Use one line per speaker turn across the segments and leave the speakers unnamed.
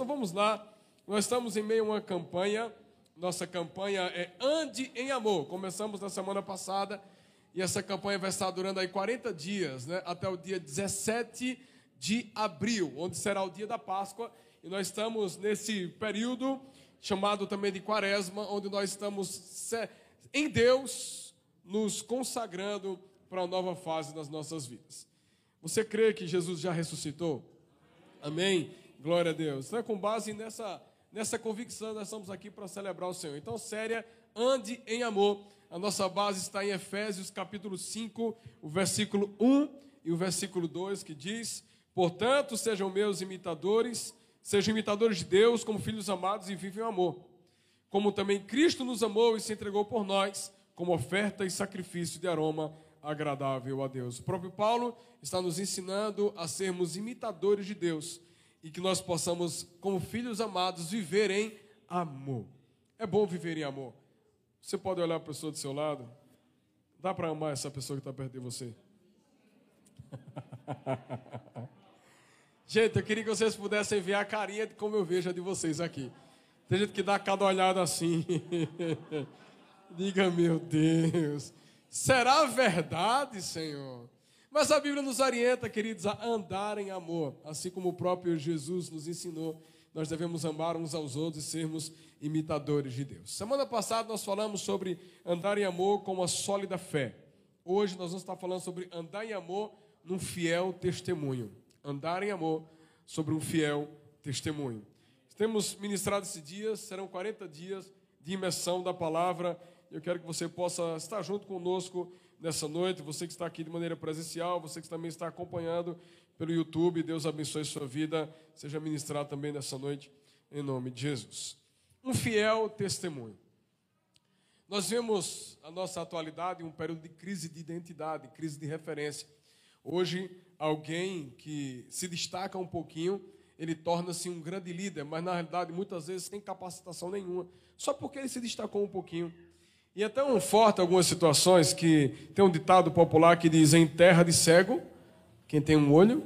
Então vamos lá. Nós estamos em meio a uma campanha. Nossa campanha é Ande em Amor. Começamos na semana passada e essa campanha vai estar durando aí 40 dias, né? Até o dia 17 de abril, onde será o dia da Páscoa. E nós estamos nesse período chamado também de Quaresma, onde nós estamos em Deus nos consagrando para uma nova fase das nossas vidas. Você crê que Jesus já ressuscitou? Amém? Glória a Deus. Então, com base nessa, nessa convicção, nós estamos aqui para celebrar o Senhor. Então, séria, ande em amor. A nossa base está em Efésios capítulo 5, o versículo 1 e o versículo 2, que diz: Portanto, sejam meus imitadores, sejam imitadores de Deus como filhos amados e vivem o amor. Como também Cristo nos amou e se entregou por nós, como oferta e sacrifício de aroma agradável a Deus. O próprio Paulo está nos ensinando a sermos imitadores de Deus e que nós possamos, como filhos amados, viver em amor. É bom viver em amor. Você pode olhar a pessoa do seu lado? Dá para amar essa pessoa que está perto de você? gente, eu queria que vocês pudessem ver a carinha de como eu vejo a de vocês aqui. Tem gente que dá cada olhada assim. Diga, meu Deus. Será verdade, Senhor? Mas a Bíblia nos orienta, queridos, a andar em amor, assim como o próprio Jesus nos ensinou. Nós devemos amar uns aos outros e sermos imitadores de Deus. Semana passada nós falamos sobre andar em amor com uma sólida fé. Hoje nós vamos estar falando sobre andar em amor num fiel testemunho. Andar em amor sobre um fiel testemunho. Temos ministrado esses dias, serão 40 dias de imersão da palavra eu quero que você possa estar junto conosco nessa noite. Você que está aqui de maneira presencial, você que também está acompanhando pelo YouTube. Deus abençoe sua vida. Seja ministrado também nessa noite, em nome de Jesus. Um fiel testemunho. Nós vemos a nossa atualidade em um período de crise de identidade, crise de referência. Hoje, alguém que se destaca um pouquinho, ele torna-se um grande líder, mas na realidade, muitas vezes, sem capacitação nenhuma, só porque ele se destacou um pouquinho. E é tão forte algumas situações que tem um ditado popular que diz: em terra de cego, quem tem um olho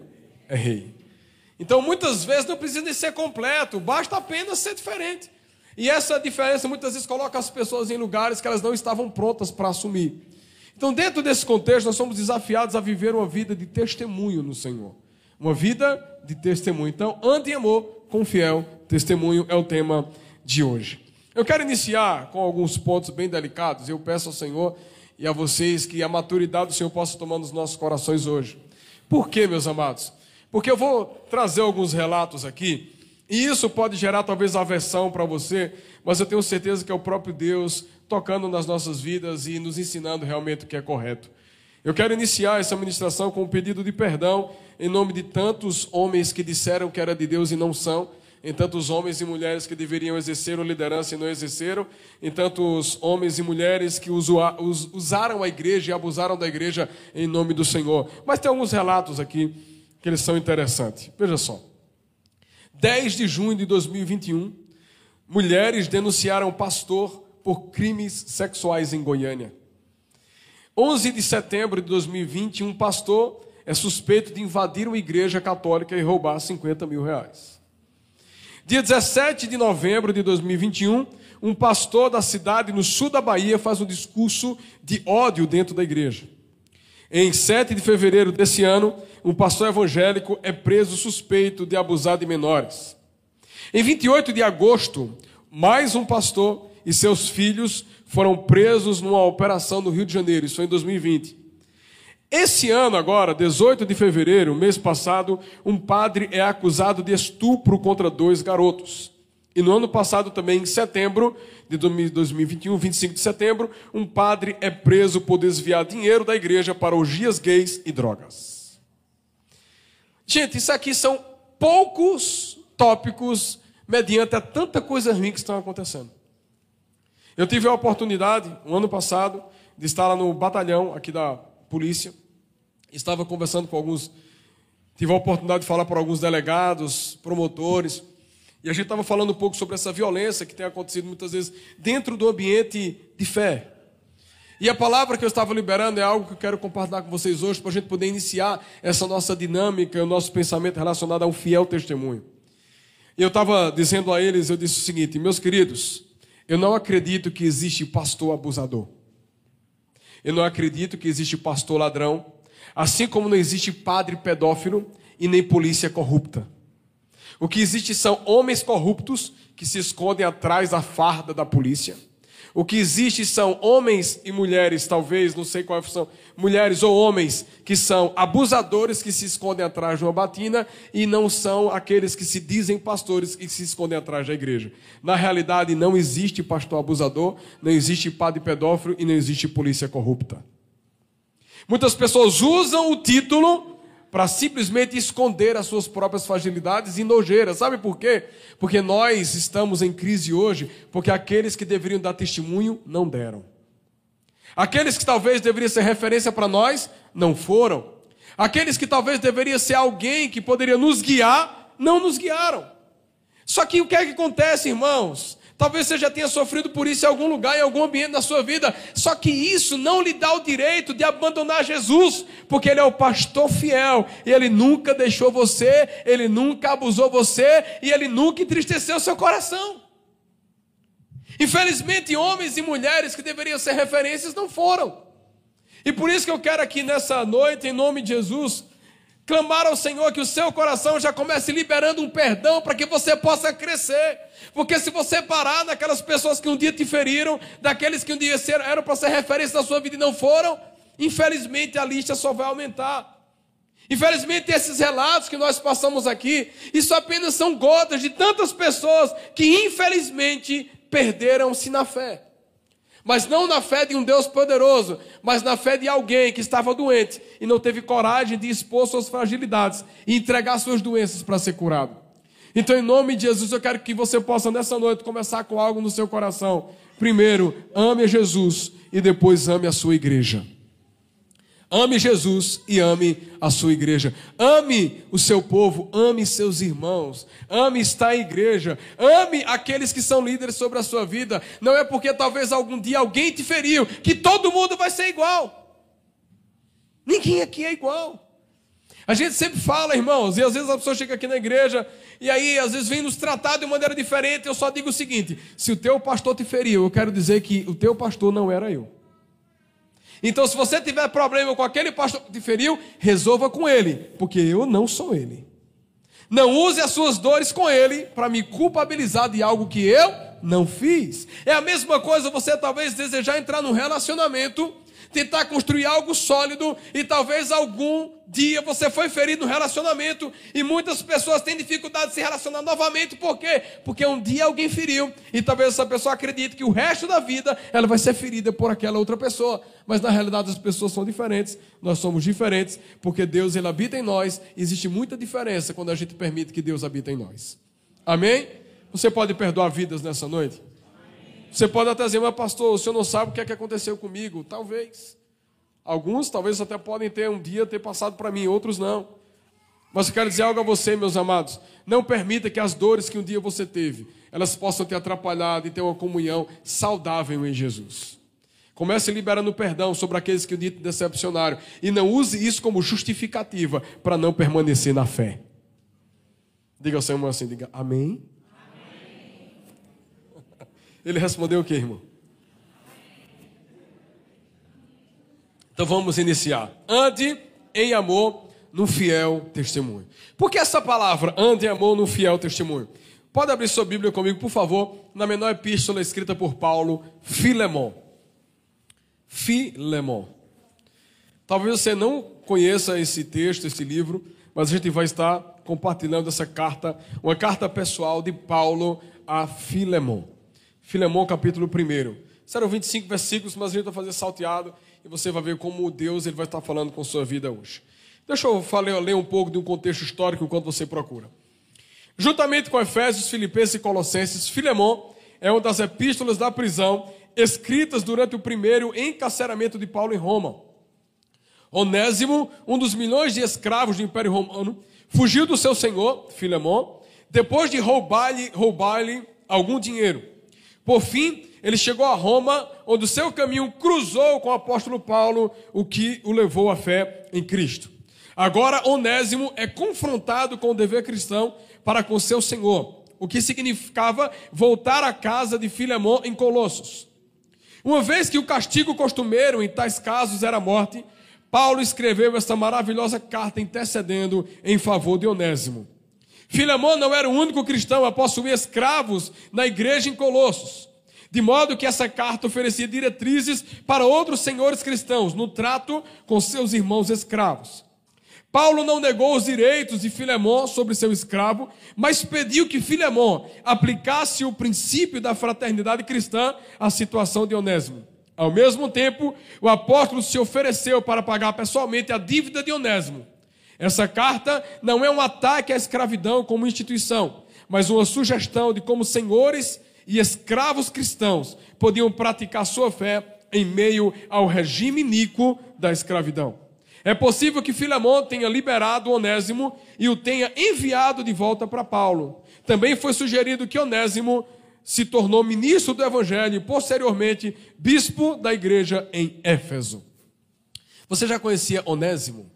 é rei. Então, muitas vezes não precisa de ser completo, basta apenas ser diferente. E essa diferença muitas vezes coloca as pessoas em lugares que elas não estavam prontas para assumir. Então, dentro desse contexto, nós somos desafiados a viver uma vida de testemunho no Senhor. Uma vida de testemunho. Então, ande em amor com fiel testemunho é o tema de hoje. Eu quero iniciar com alguns pontos bem delicados. Eu peço ao Senhor e a vocês que a maturidade do Senhor possa tomar nos nossos corações hoje. Por quê, meus amados? Porque eu vou trazer alguns relatos aqui, e isso pode gerar talvez aversão para você, mas eu tenho certeza que é o próprio Deus tocando nas nossas vidas e nos ensinando realmente o que é correto. Eu quero iniciar essa ministração com um pedido de perdão em nome de tantos homens que disseram que era de Deus e não são em tantos homens e mulheres que deveriam exercer a liderança e não exerceram, em tantos homens e mulheres que usaram a igreja e abusaram da igreja em nome do Senhor. Mas tem alguns relatos aqui que eles são interessantes. Veja só. 10 de junho de 2021, mulheres denunciaram pastor por crimes sexuais em Goiânia. 11 de setembro de 2020, um pastor é suspeito de invadir uma igreja católica e roubar 50 mil reais. Dia 17 de novembro de 2021, um pastor da cidade no sul da Bahia faz um discurso de ódio dentro da igreja. Em 7 de fevereiro desse ano, um pastor evangélico é preso suspeito de abusar de menores. Em 28 de agosto, mais um pastor e seus filhos foram presos numa operação no Rio de Janeiro, isso foi em 2020. Esse ano, agora, 18 de fevereiro, mês passado, um padre é acusado de estupro contra dois garotos. E no ano passado, também, em setembro de 2021, 25 de setembro, um padre é preso por desviar dinheiro da igreja para orgias gays e drogas. Gente, isso aqui são poucos tópicos mediante a tanta coisa ruim que estão acontecendo. Eu tive a oportunidade, um ano passado, de estar lá no batalhão aqui da polícia estava conversando com alguns, tive a oportunidade de falar para alguns delegados, promotores, e a gente estava falando um pouco sobre essa violência que tem acontecido muitas vezes dentro do ambiente de fé. E a palavra que eu estava liberando é algo que eu quero compartilhar com vocês hoje, para a gente poder iniciar essa nossa dinâmica, o nosso pensamento relacionado a um fiel testemunho. E eu estava dizendo a eles, eu disse o seguinte, meus queridos, eu não acredito que existe pastor abusador. Eu não acredito que existe pastor ladrão, assim como não existe padre pedófilo e nem polícia corrupta. O que existe são homens corruptos que se escondem atrás da farda da polícia. O que existe são homens e mulheres, talvez, não sei qual função, mulheres ou homens que são abusadores que se escondem atrás de uma batina e não são aqueles que se dizem pastores e se escondem atrás da igreja. Na realidade, não existe pastor abusador, não existe padre pedófilo e não existe polícia corrupta. Muitas pessoas usam o título para simplesmente esconder as suas próprias fragilidades e nojeiras. Sabe por quê? Porque nós estamos em crise hoje, porque aqueles que deveriam dar testemunho não deram. Aqueles que talvez deveriam ser referência para nós, não foram. Aqueles que talvez deveriam ser alguém que poderia nos guiar, não nos guiaram. Só que o que é que acontece, irmãos? Talvez você já tenha sofrido por isso em algum lugar, em algum ambiente da sua vida. Só que isso não lhe dá o direito de abandonar Jesus, porque Ele é o pastor fiel. E Ele nunca deixou você, Ele nunca abusou você e Ele nunca entristeceu seu coração. Infelizmente, homens e mulheres que deveriam ser referências não foram. E por isso que eu quero aqui nessa noite, em nome de Jesus, clamar ao Senhor que o seu coração já comece liberando um perdão para que você possa crescer. Porque se você parar naquelas pessoas que um dia te feriram, daqueles que um dia eram para ser referência da sua vida e não foram, infelizmente a lista só vai aumentar. Infelizmente, esses relatos que nós passamos aqui, isso apenas são gotas de tantas pessoas que, infelizmente, perderam-se na fé. Mas não na fé de um Deus poderoso, mas na fé de alguém que estava doente e não teve coragem de expor suas fragilidades e entregar suas doenças para ser curado. Então, em nome de Jesus, eu quero que você possa nessa noite começar com algo no seu coração. Primeiro, ame a Jesus e depois ame a sua igreja. Ame Jesus e ame a sua igreja. Ame o seu povo, ame seus irmãos, ame estar em igreja, ame aqueles que são líderes sobre a sua vida. Não é porque talvez algum dia alguém te feriu que todo mundo vai ser igual. Ninguém aqui é igual. A gente sempre fala, irmãos, e às vezes a pessoa chega aqui na igreja e aí às vezes vem nos tratar de maneira diferente. Eu só digo o seguinte: se o teu pastor te feriu, eu quero dizer que o teu pastor não era eu. Então, se você tiver problema com aquele pastor que te feriu, resolva com ele, porque eu não sou ele. Não use as suas dores com ele para me culpabilizar de algo que eu não fiz. É a mesma coisa você talvez desejar entrar num relacionamento tentar construir algo sólido e talvez algum dia você foi ferido no relacionamento e muitas pessoas têm dificuldade de se relacionar novamente, por quê? Porque um dia alguém feriu e talvez essa pessoa acredite que o resto da vida ela vai ser ferida por aquela outra pessoa, mas na realidade as pessoas são diferentes, nós somos diferentes, porque Deus ele habita em nós, e existe muita diferença quando a gente permite que Deus habita em nós. Amém? Você pode perdoar vidas nessa noite? Você pode até dizer, mas pastor, o senhor não sabe o que é que aconteceu comigo? Talvez. Alguns talvez até podem ter um dia ter passado para mim, outros não. Mas eu quero dizer algo a você, meus amados. Não permita que as dores que um dia você teve, elas possam te atrapalhar de ter uma comunhão saudável em Jesus. Comece liberando perdão sobre aqueles que dia te decepcionaram. E não use isso como justificativa para não permanecer na fé. Diga ao irmão assim, diga amém. Ele respondeu o que, irmão? Então vamos iniciar. Ande em amor no fiel testemunho. Por que essa palavra, ande em amor no fiel testemunho? Pode abrir sua Bíblia comigo, por favor, na menor epístola escrita por Paulo, Filemon. Filemon. Talvez você não conheça esse texto, esse livro, mas a gente vai estar compartilhando essa carta, uma carta pessoal de Paulo a Filemon. Filemão, capítulo 1. Serão 25 versículos, mas a gente vai fazer salteado e você vai ver como Deus ele vai estar falando com sua vida hoje. Deixa eu falar, ler um pouco de um contexto histórico enquanto você procura. Juntamente com Efésios, Filipenses e Colossenses, Filemão é uma das epístolas da prisão escritas durante o primeiro encarceramento de Paulo em Roma. Onésimo, um dos milhões de escravos do Império Romano, fugiu do seu senhor, Filemão, depois de roubar-lhe roubar algum dinheiro. Por fim, ele chegou a Roma, onde o seu caminho cruzou com o apóstolo Paulo, o que o levou à fé em Cristo. Agora, Onésimo é confrontado com o dever cristão para com seu senhor. o que significava voltar à casa de Filemon em Colossos. Uma vez que o castigo costumeiro em tais casos era a morte, Paulo escreveu esta maravilhosa carta intercedendo em favor de Onésimo. Filemon não era o único cristão a possuir escravos na igreja em Colossos, de modo que essa carta oferecia diretrizes para outros senhores cristãos no trato com seus irmãos escravos. Paulo não negou os direitos de Filemon sobre seu escravo, mas pediu que Filemon aplicasse o princípio da fraternidade cristã à situação de Onésimo. Ao mesmo tempo, o apóstolo se ofereceu para pagar pessoalmente a dívida de Onésimo. Essa carta não é um ataque à escravidão como instituição, mas uma sugestão de como senhores e escravos cristãos podiam praticar sua fé em meio ao regime iníquo da escravidão. É possível que Filemão tenha liberado Onésimo e o tenha enviado de volta para Paulo. Também foi sugerido que Onésimo se tornou ministro do Evangelho e, posteriormente, bispo da igreja em Éfeso. Você já conhecia Onésimo?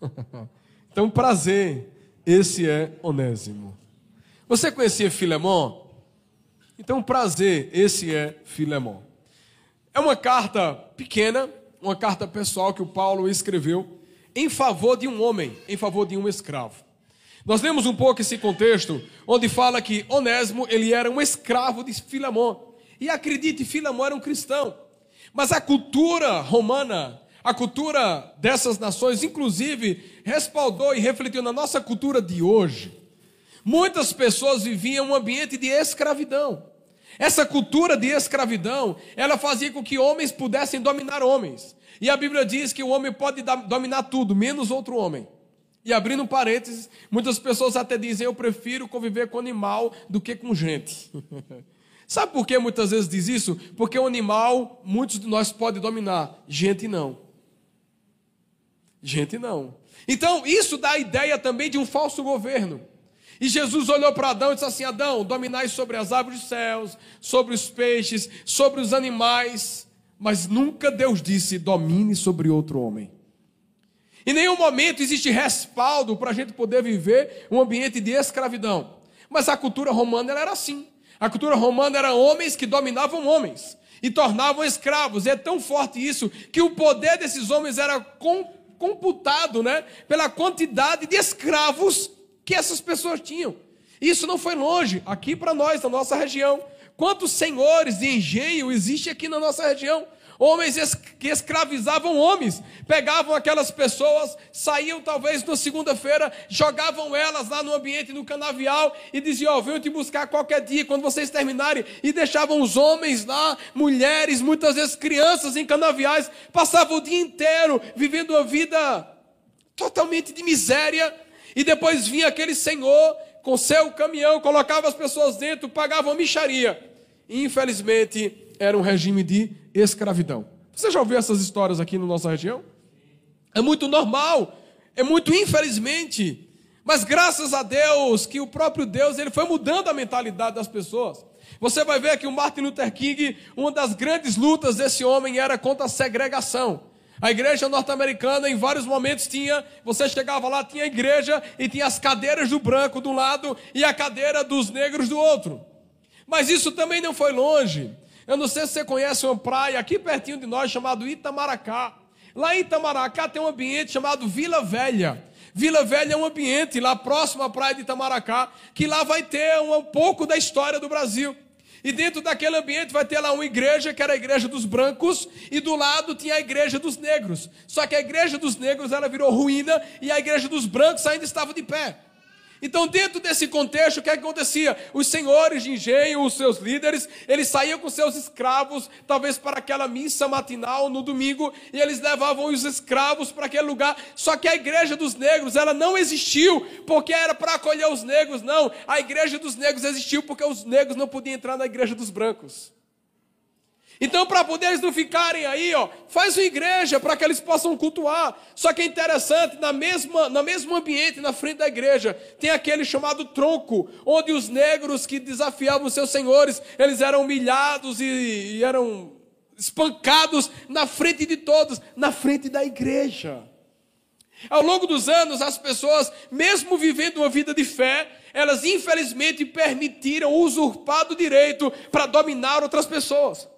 então, prazer, esse é Onésimo. Você conhecia Filemão? Então, prazer, esse é Filemão. É uma carta pequena, uma carta pessoal que o Paulo escreveu em favor de um homem, em favor de um escravo. Nós lemos um pouco esse contexto, onde fala que Onésimo, ele era um escravo de Filamon. E acredite, Filamon era um cristão. Mas a cultura romana, a cultura dessas nações, inclusive, respaldou e refletiu na nossa cultura de hoje. Muitas pessoas viviam um ambiente de escravidão. Essa cultura de escravidão, ela fazia com que homens pudessem dominar homens. E a Bíblia diz que o homem pode dominar tudo, menos outro homem. E abrindo parênteses, muitas pessoas até dizem: Eu prefiro conviver com animal do que com gente. Sabe por que muitas vezes diz isso? Porque o animal, muitos de nós podem dominar, gente não. Gente não. Então, isso dá a ideia também de um falso governo. E Jesus olhou para Adão e disse assim: Adão, dominai sobre as árvores dos céus, sobre os peixes, sobre os animais. Mas nunca Deus disse: domine sobre outro homem. Em nenhum momento existe respaldo para a gente poder viver um ambiente de escravidão. Mas a cultura romana era assim. A cultura romana era homens que dominavam homens e tornavam escravos. E é tão forte isso que o poder desses homens era computado né, pela quantidade de escravos que essas pessoas tinham. Isso não foi longe, aqui para nós, na nossa região. Quantos senhores de engenho existem aqui na nossa região? Homens que escravizavam homens, pegavam aquelas pessoas, saíam talvez na segunda-feira, jogavam elas lá no ambiente no canavial e diziam: Ó, oh, venho te buscar qualquer dia, quando vocês terminarem, e deixavam os homens lá, mulheres, muitas vezes crianças em canaviais, passavam o dia inteiro vivendo uma vida totalmente de miséria, e depois vinha aquele senhor com seu caminhão, colocava as pessoas dentro, pagava uma micharia. E, infelizmente, era um regime de escravidão. Você já ouviu essas histórias aqui na nossa região? É muito normal, é muito infelizmente, mas graças a Deus que o próprio Deus ele foi mudando a mentalidade das pessoas. Você vai ver que o Martin Luther King, uma das grandes lutas desse homem era contra a segregação. A igreja norte-americana, em vários momentos, tinha. Você chegava lá, tinha a igreja e tinha as cadeiras do branco de um lado e a cadeira dos negros do outro. Mas isso também não foi longe. Eu não sei se você conhece uma praia aqui pertinho de nós chamado Itamaracá. Lá em Itamaracá tem um ambiente chamado Vila Velha. Vila Velha é um ambiente lá próximo à praia de Itamaracá, que lá vai ter um, um pouco da história do Brasil. E dentro daquele ambiente vai ter lá uma igreja, que era a igreja dos brancos, e do lado tinha a igreja dos negros. Só que a igreja dos negros ela virou ruína e a igreja dos brancos ainda estava de pé. Então, dentro desse contexto, o que, é que acontecia? Os senhores de engenho, os seus líderes, eles saíam com seus escravos, talvez para aquela missa matinal no domingo, e eles levavam os escravos para aquele lugar. Só que a igreja dos negros, ela não existiu porque era para acolher os negros, não. A igreja dos negros existiu porque os negros não podiam entrar na igreja dos brancos. Então, para poder eles não ficarem aí, ó, faz uma igreja para que eles possam cultuar. Só que é interessante, na mesma, no mesmo ambiente, na frente da igreja, tem aquele chamado tronco, onde os negros que desafiavam seus senhores, eles eram humilhados e, e eram espancados na frente de todos, na frente da igreja. Ao longo dos anos, as pessoas, mesmo vivendo uma vida de fé, elas infelizmente permitiram usurpar o direito para dominar outras pessoas.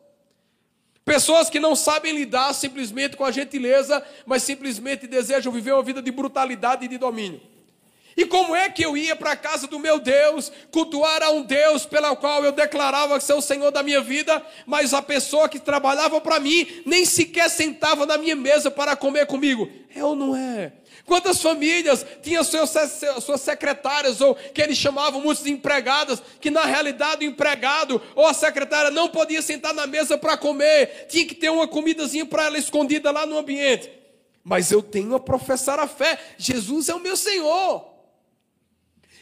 Pessoas que não sabem lidar simplesmente com a gentileza, mas simplesmente desejam viver uma vida de brutalidade e de domínio. E como é que eu ia para a casa do meu Deus, cultuar a um Deus pelo qual eu declarava ser o Senhor da minha vida, mas a pessoa que trabalhava para mim nem sequer sentava na minha mesa para comer comigo? É ou não é? Quantas famílias tinham suas, suas secretárias, ou que eles chamavam muitos de empregadas, que na realidade o empregado ou a secretária não podia sentar na mesa para comer, tinha que ter uma comidazinha para ela escondida lá no ambiente. Mas eu tenho a professar a fé, Jesus é o meu Senhor.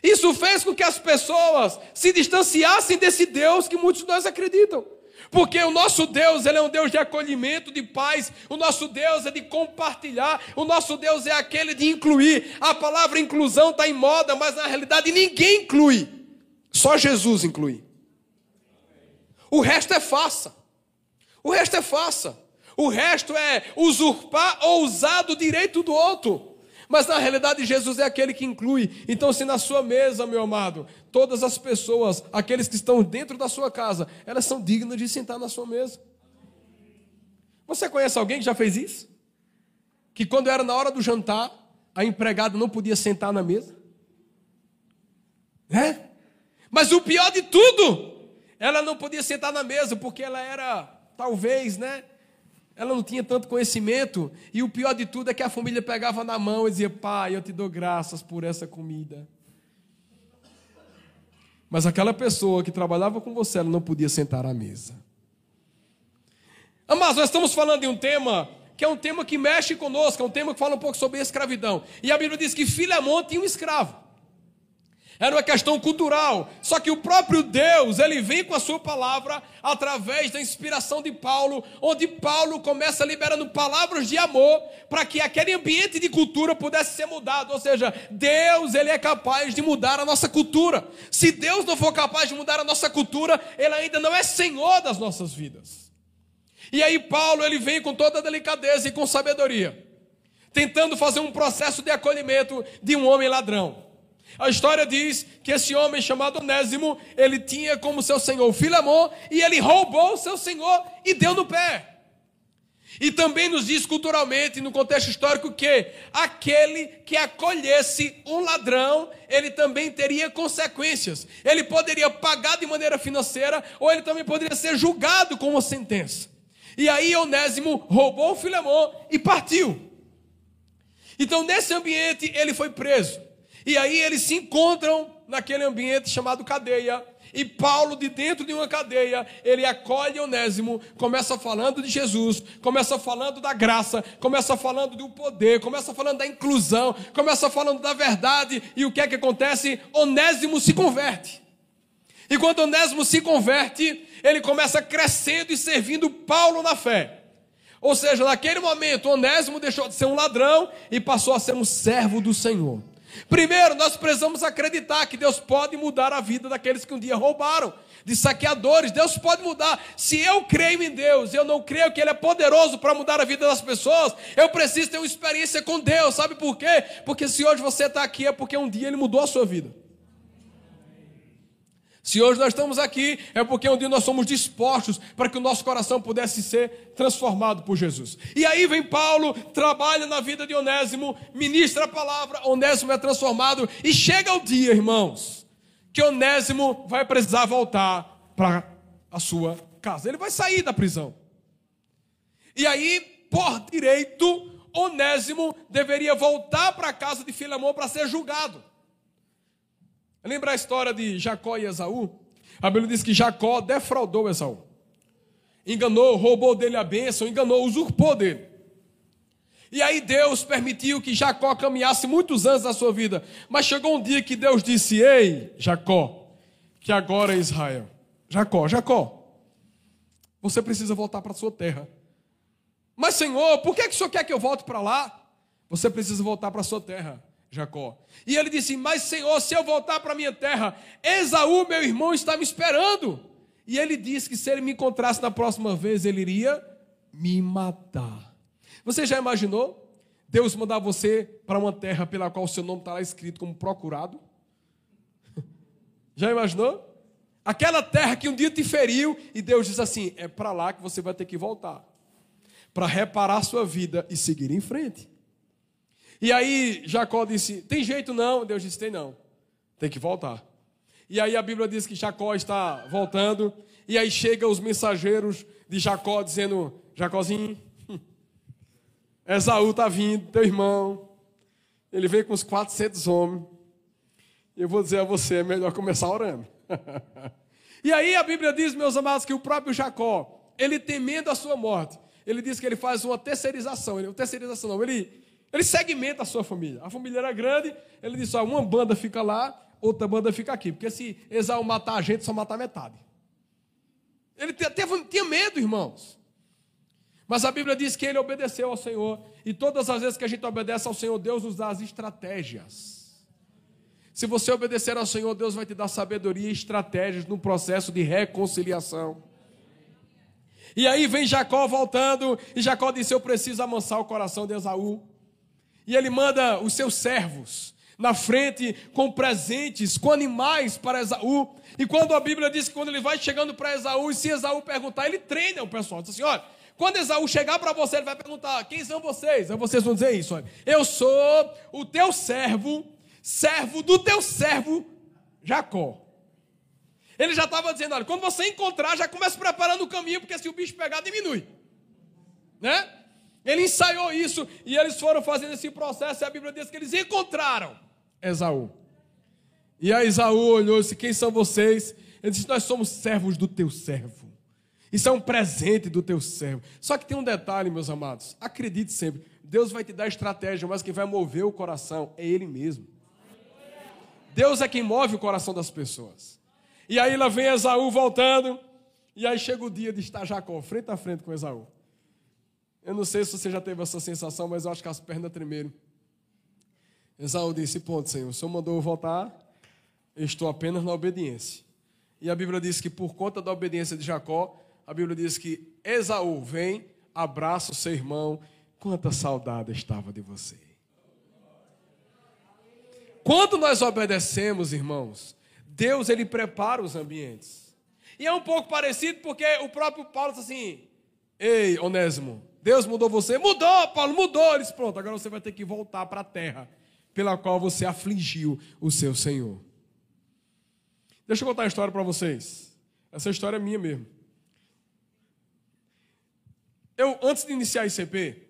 Isso fez com que as pessoas se distanciassem desse Deus que muitos de nós acreditam. Porque o nosso Deus, ele é um Deus de acolhimento, de paz. O nosso Deus é de compartilhar. O nosso Deus é aquele de incluir. A palavra inclusão está em moda, mas na realidade ninguém inclui. Só Jesus inclui. O resto é faça. O resto é faça. O resto é usurpar ou usar do direito do outro. Mas na realidade, Jesus é aquele que inclui. Então, se na sua mesa, meu amado, todas as pessoas, aqueles que estão dentro da sua casa, elas são dignas de sentar na sua mesa. Você conhece alguém que já fez isso? Que quando era na hora do jantar, a empregada não podia sentar na mesa? É? Mas o pior de tudo, ela não podia sentar na mesa porque ela era, talvez, né? Ela não tinha tanto conhecimento, e o pior de tudo é que a família pegava na mão e dizia: Pai, eu te dou graças por essa comida. Mas aquela pessoa que trabalhava com você, ela não podia sentar à mesa. Mas nós estamos falando de um tema que é um tema que mexe conosco, é um tema que fala um pouco sobre escravidão. E a Bíblia diz que Filemão tinha um escravo. Era uma questão cultural. Só que o próprio Deus, ele vem com a sua palavra através da inspiração de Paulo, onde Paulo começa liberando palavras de amor para que aquele ambiente de cultura pudesse ser mudado. Ou seja, Deus, ele é capaz de mudar a nossa cultura. Se Deus não for capaz de mudar a nossa cultura, ele ainda não é senhor das nossas vidas. E aí Paulo, ele vem com toda delicadeza e com sabedoria, tentando fazer um processo de acolhimento de um homem ladrão. A história diz que esse homem chamado Onésimo, ele tinha como seu senhor Filemão e ele roubou o seu senhor e deu no pé. E também nos diz culturalmente, no contexto histórico, que aquele que acolhesse um ladrão, ele também teria consequências. Ele poderia pagar de maneira financeira, ou ele também poderia ser julgado com uma sentença. E aí Onésimo roubou o Filemão e partiu. Então, nesse ambiente, ele foi preso. E aí eles se encontram naquele ambiente chamado cadeia. E Paulo, de dentro de uma cadeia, ele acolhe Onésimo, começa falando de Jesus, começa falando da graça, começa falando do poder, começa falando da inclusão, começa falando da verdade. E o que é que acontece? Onésimo se converte. E quando Onésimo se converte, ele começa crescendo e servindo Paulo na fé. Ou seja, naquele momento, Onésimo deixou de ser um ladrão e passou a ser um servo do Senhor. Primeiro, nós precisamos acreditar que Deus pode mudar a vida daqueles que um dia roubaram, de saqueadores. Deus pode mudar. Se eu creio em Deus, eu não creio que Ele é poderoso para mudar a vida das pessoas, eu preciso ter uma experiência com Deus. Sabe por quê? Porque se hoje você está aqui é porque um dia Ele mudou a sua vida. Se hoje nós estamos aqui, é porque um dia nós somos dispostos para que o nosso coração pudesse ser transformado por Jesus. E aí vem Paulo, trabalha na vida de Onésimo, ministra a palavra, Onésimo é transformado, e chega o dia, irmãos, que Onésimo vai precisar voltar para a sua casa. Ele vai sair da prisão. E aí, por direito, Onésimo deveria voltar para a casa de Filemão para ser julgado. Lembra a história de Jacó e Esaú? A Bíblia diz que Jacó defraudou Esaú. Enganou, roubou dele a bênção, enganou, usurpou dele. E aí Deus permitiu que Jacó caminhasse muitos anos na sua vida. Mas chegou um dia que Deus disse: Ei, Jacó, que agora é Israel. Jacó, Jacó, você precisa voltar para sua terra. Mas Senhor, por que, que o Senhor quer que eu volte para lá? Você precisa voltar para sua terra. Jacó. E ele disse: Mas Senhor, se eu voltar para minha terra, Esaú, meu irmão, está me esperando. E ele disse que se ele me encontrasse na próxima vez, ele iria me matar. Você já imaginou? Deus mandar você para uma terra pela qual o seu nome está lá escrito como procurado? Já imaginou? Aquela terra que um dia te feriu e Deus diz assim: é para lá que você vai ter que voltar para reparar sua vida e seguir em frente. E aí Jacó disse: tem jeito não? Deus disse: tem não, tem que voltar. E aí a Bíblia diz que Jacó está voltando, e aí chegam os mensageiros de Jacó dizendo: Jacózinho, Esaú está vindo, teu irmão. Ele veio com uns 400 homens. Eu vou dizer a você: é melhor começar orando. e aí a Bíblia diz, meus amados, que o próprio Jacó, ele temendo a sua morte, ele diz que ele faz uma terceirização. Ele, terceirização não, ele, ele segmenta a sua família. A família era grande, ele disse: ó, uma banda fica lá, outra banda fica aqui. Porque se Esaú matar a gente, só matar metade. Ele teve, tinha medo, irmãos. Mas a Bíblia diz que ele obedeceu ao Senhor. E todas as vezes que a gente obedece ao Senhor, Deus nos dá as estratégias. Se você obedecer ao Senhor, Deus vai te dar sabedoria e estratégias no processo de reconciliação. E aí vem Jacó voltando, e Jacó disse: Eu preciso amansar o coração de Esaú. E ele manda os seus servos na frente com presentes, com animais para Esaú. E quando a Bíblia diz que quando ele vai chegando para Esaú, e se Esaú perguntar, ele treina o pessoal. Diz assim: olha, quando Esaú chegar para você, ele vai perguntar: quem são vocês? Aí vocês vão dizer isso: olha, eu sou o teu servo servo do teu servo Jacó. Ele já estava dizendo: olha, quando você encontrar, já começa preparando o caminho, porque se o bicho pegar, diminui. Né? Ele ensaiou isso e eles foram fazendo esse processo, e a Bíblia diz que eles encontraram Esaú. E aí Esaú olhou e disse: Quem são vocês? Ele disse: Nós somos servos do teu servo. Isso é um presente do teu servo. Só que tem um detalhe, meus amados. Acredite sempre: Deus vai te dar estratégia, mas quem vai mover o coração é Ele mesmo. Deus é quem move o coração das pessoas. E aí lá vem Esaú voltando, e aí chega o dia de estar Jacó frente a frente com Esaú. Eu não sei se você já teve essa sensação, mas eu acho que as pernas tremeram. Esaú disse: Ponto, Senhor, o Senhor mandou eu voltar, estou apenas na obediência. E a Bíblia diz que por conta da obediência de Jacó, a Bíblia diz que Esaú vem, abraça o seu irmão, quanta saudade estava de você. Quando nós obedecemos, irmãos, Deus ele prepara os ambientes. E é um pouco parecido porque o próprio Paulo diz assim: Ei, Onésimo, Deus mudou você? Mudou, Paulo, mudou. Ele disse: Pronto, agora você vai ter que voltar para a terra pela qual você afligiu o seu Senhor. Deixa eu contar uma história para vocês. Essa história é minha mesmo. Eu, antes de iniciar a ICP,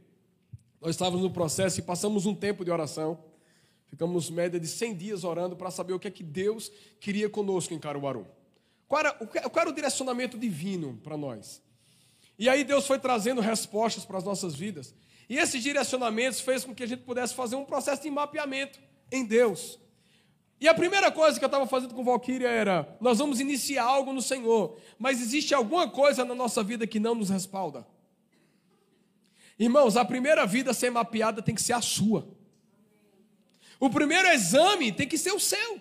nós estávamos no processo e passamos um tempo de oração. Ficamos média de 100 dias orando para saber o que é que Deus queria conosco em Caruaru. Qual era, qual era o direcionamento divino para nós? E aí Deus foi trazendo respostas para as nossas vidas. E esses direcionamentos fez com que a gente pudesse fazer um processo de mapeamento em Deus. E a primeira coisa que eu estava fazendo com Valquíria era: nós vamos iniciar algo no Senhor, mas existe alguma coisa na nossa vida que não nos respalda. Irmãos, a primeira vida a ser mapeada tem que ser a sua. O primeiro exame tem que ser o seu.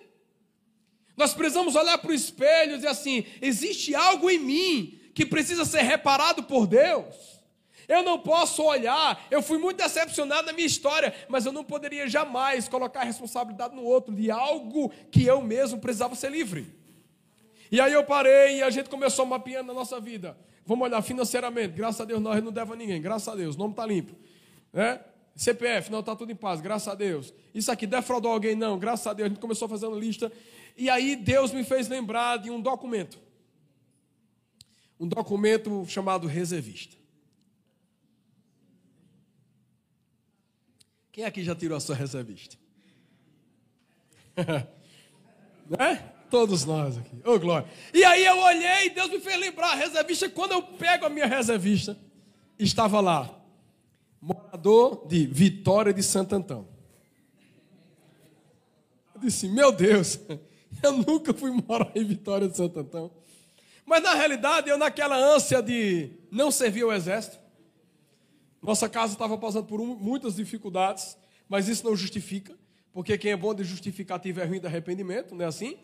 Nós precisamos olhar para o espelho e dizer assim: existe algo em mim que precisa ser reparado por Deus. Eu não posso olhar, eu fui muito decepcionado na minha história, mas eu não poderia jamais colocar a responsabilidade no outro de algo que eu mesmo precisava ser livre. E aí eu parei e a gente começou mapeando a nossa vida. Vamos olhar financeiramente, graças a Deus nós não devemos a ninguém, graças a Deus, o nome está limpo. Né? CPF, não, está tudo em paz, graças a Deus. Isso aqui defraudou alguém? Não, graças a Deus. A gente começou fazendo lista. E aí Deus me fez lembrar de um documento. Um documento chamado reservista. Quem aqui já tirou a sua reservista? né? Todos nós aqui. Ô, oh, glória. E aí eu olhei e Deus me fez lembrar a reservista. Quando eu pego a minha reservista, estava lá morador de Vitória de Santo Antão. Eu disse, meu Deus, eu nunca fui morar em Vitória de Santo Antão. Mas na realidade, eu naquela ânsia de não servir ao exército, nossa casa estava passando por muitas dificuldades, mas isso não justifica, porque quem é bom de justificativa é ruim de arrependimento, não é assim?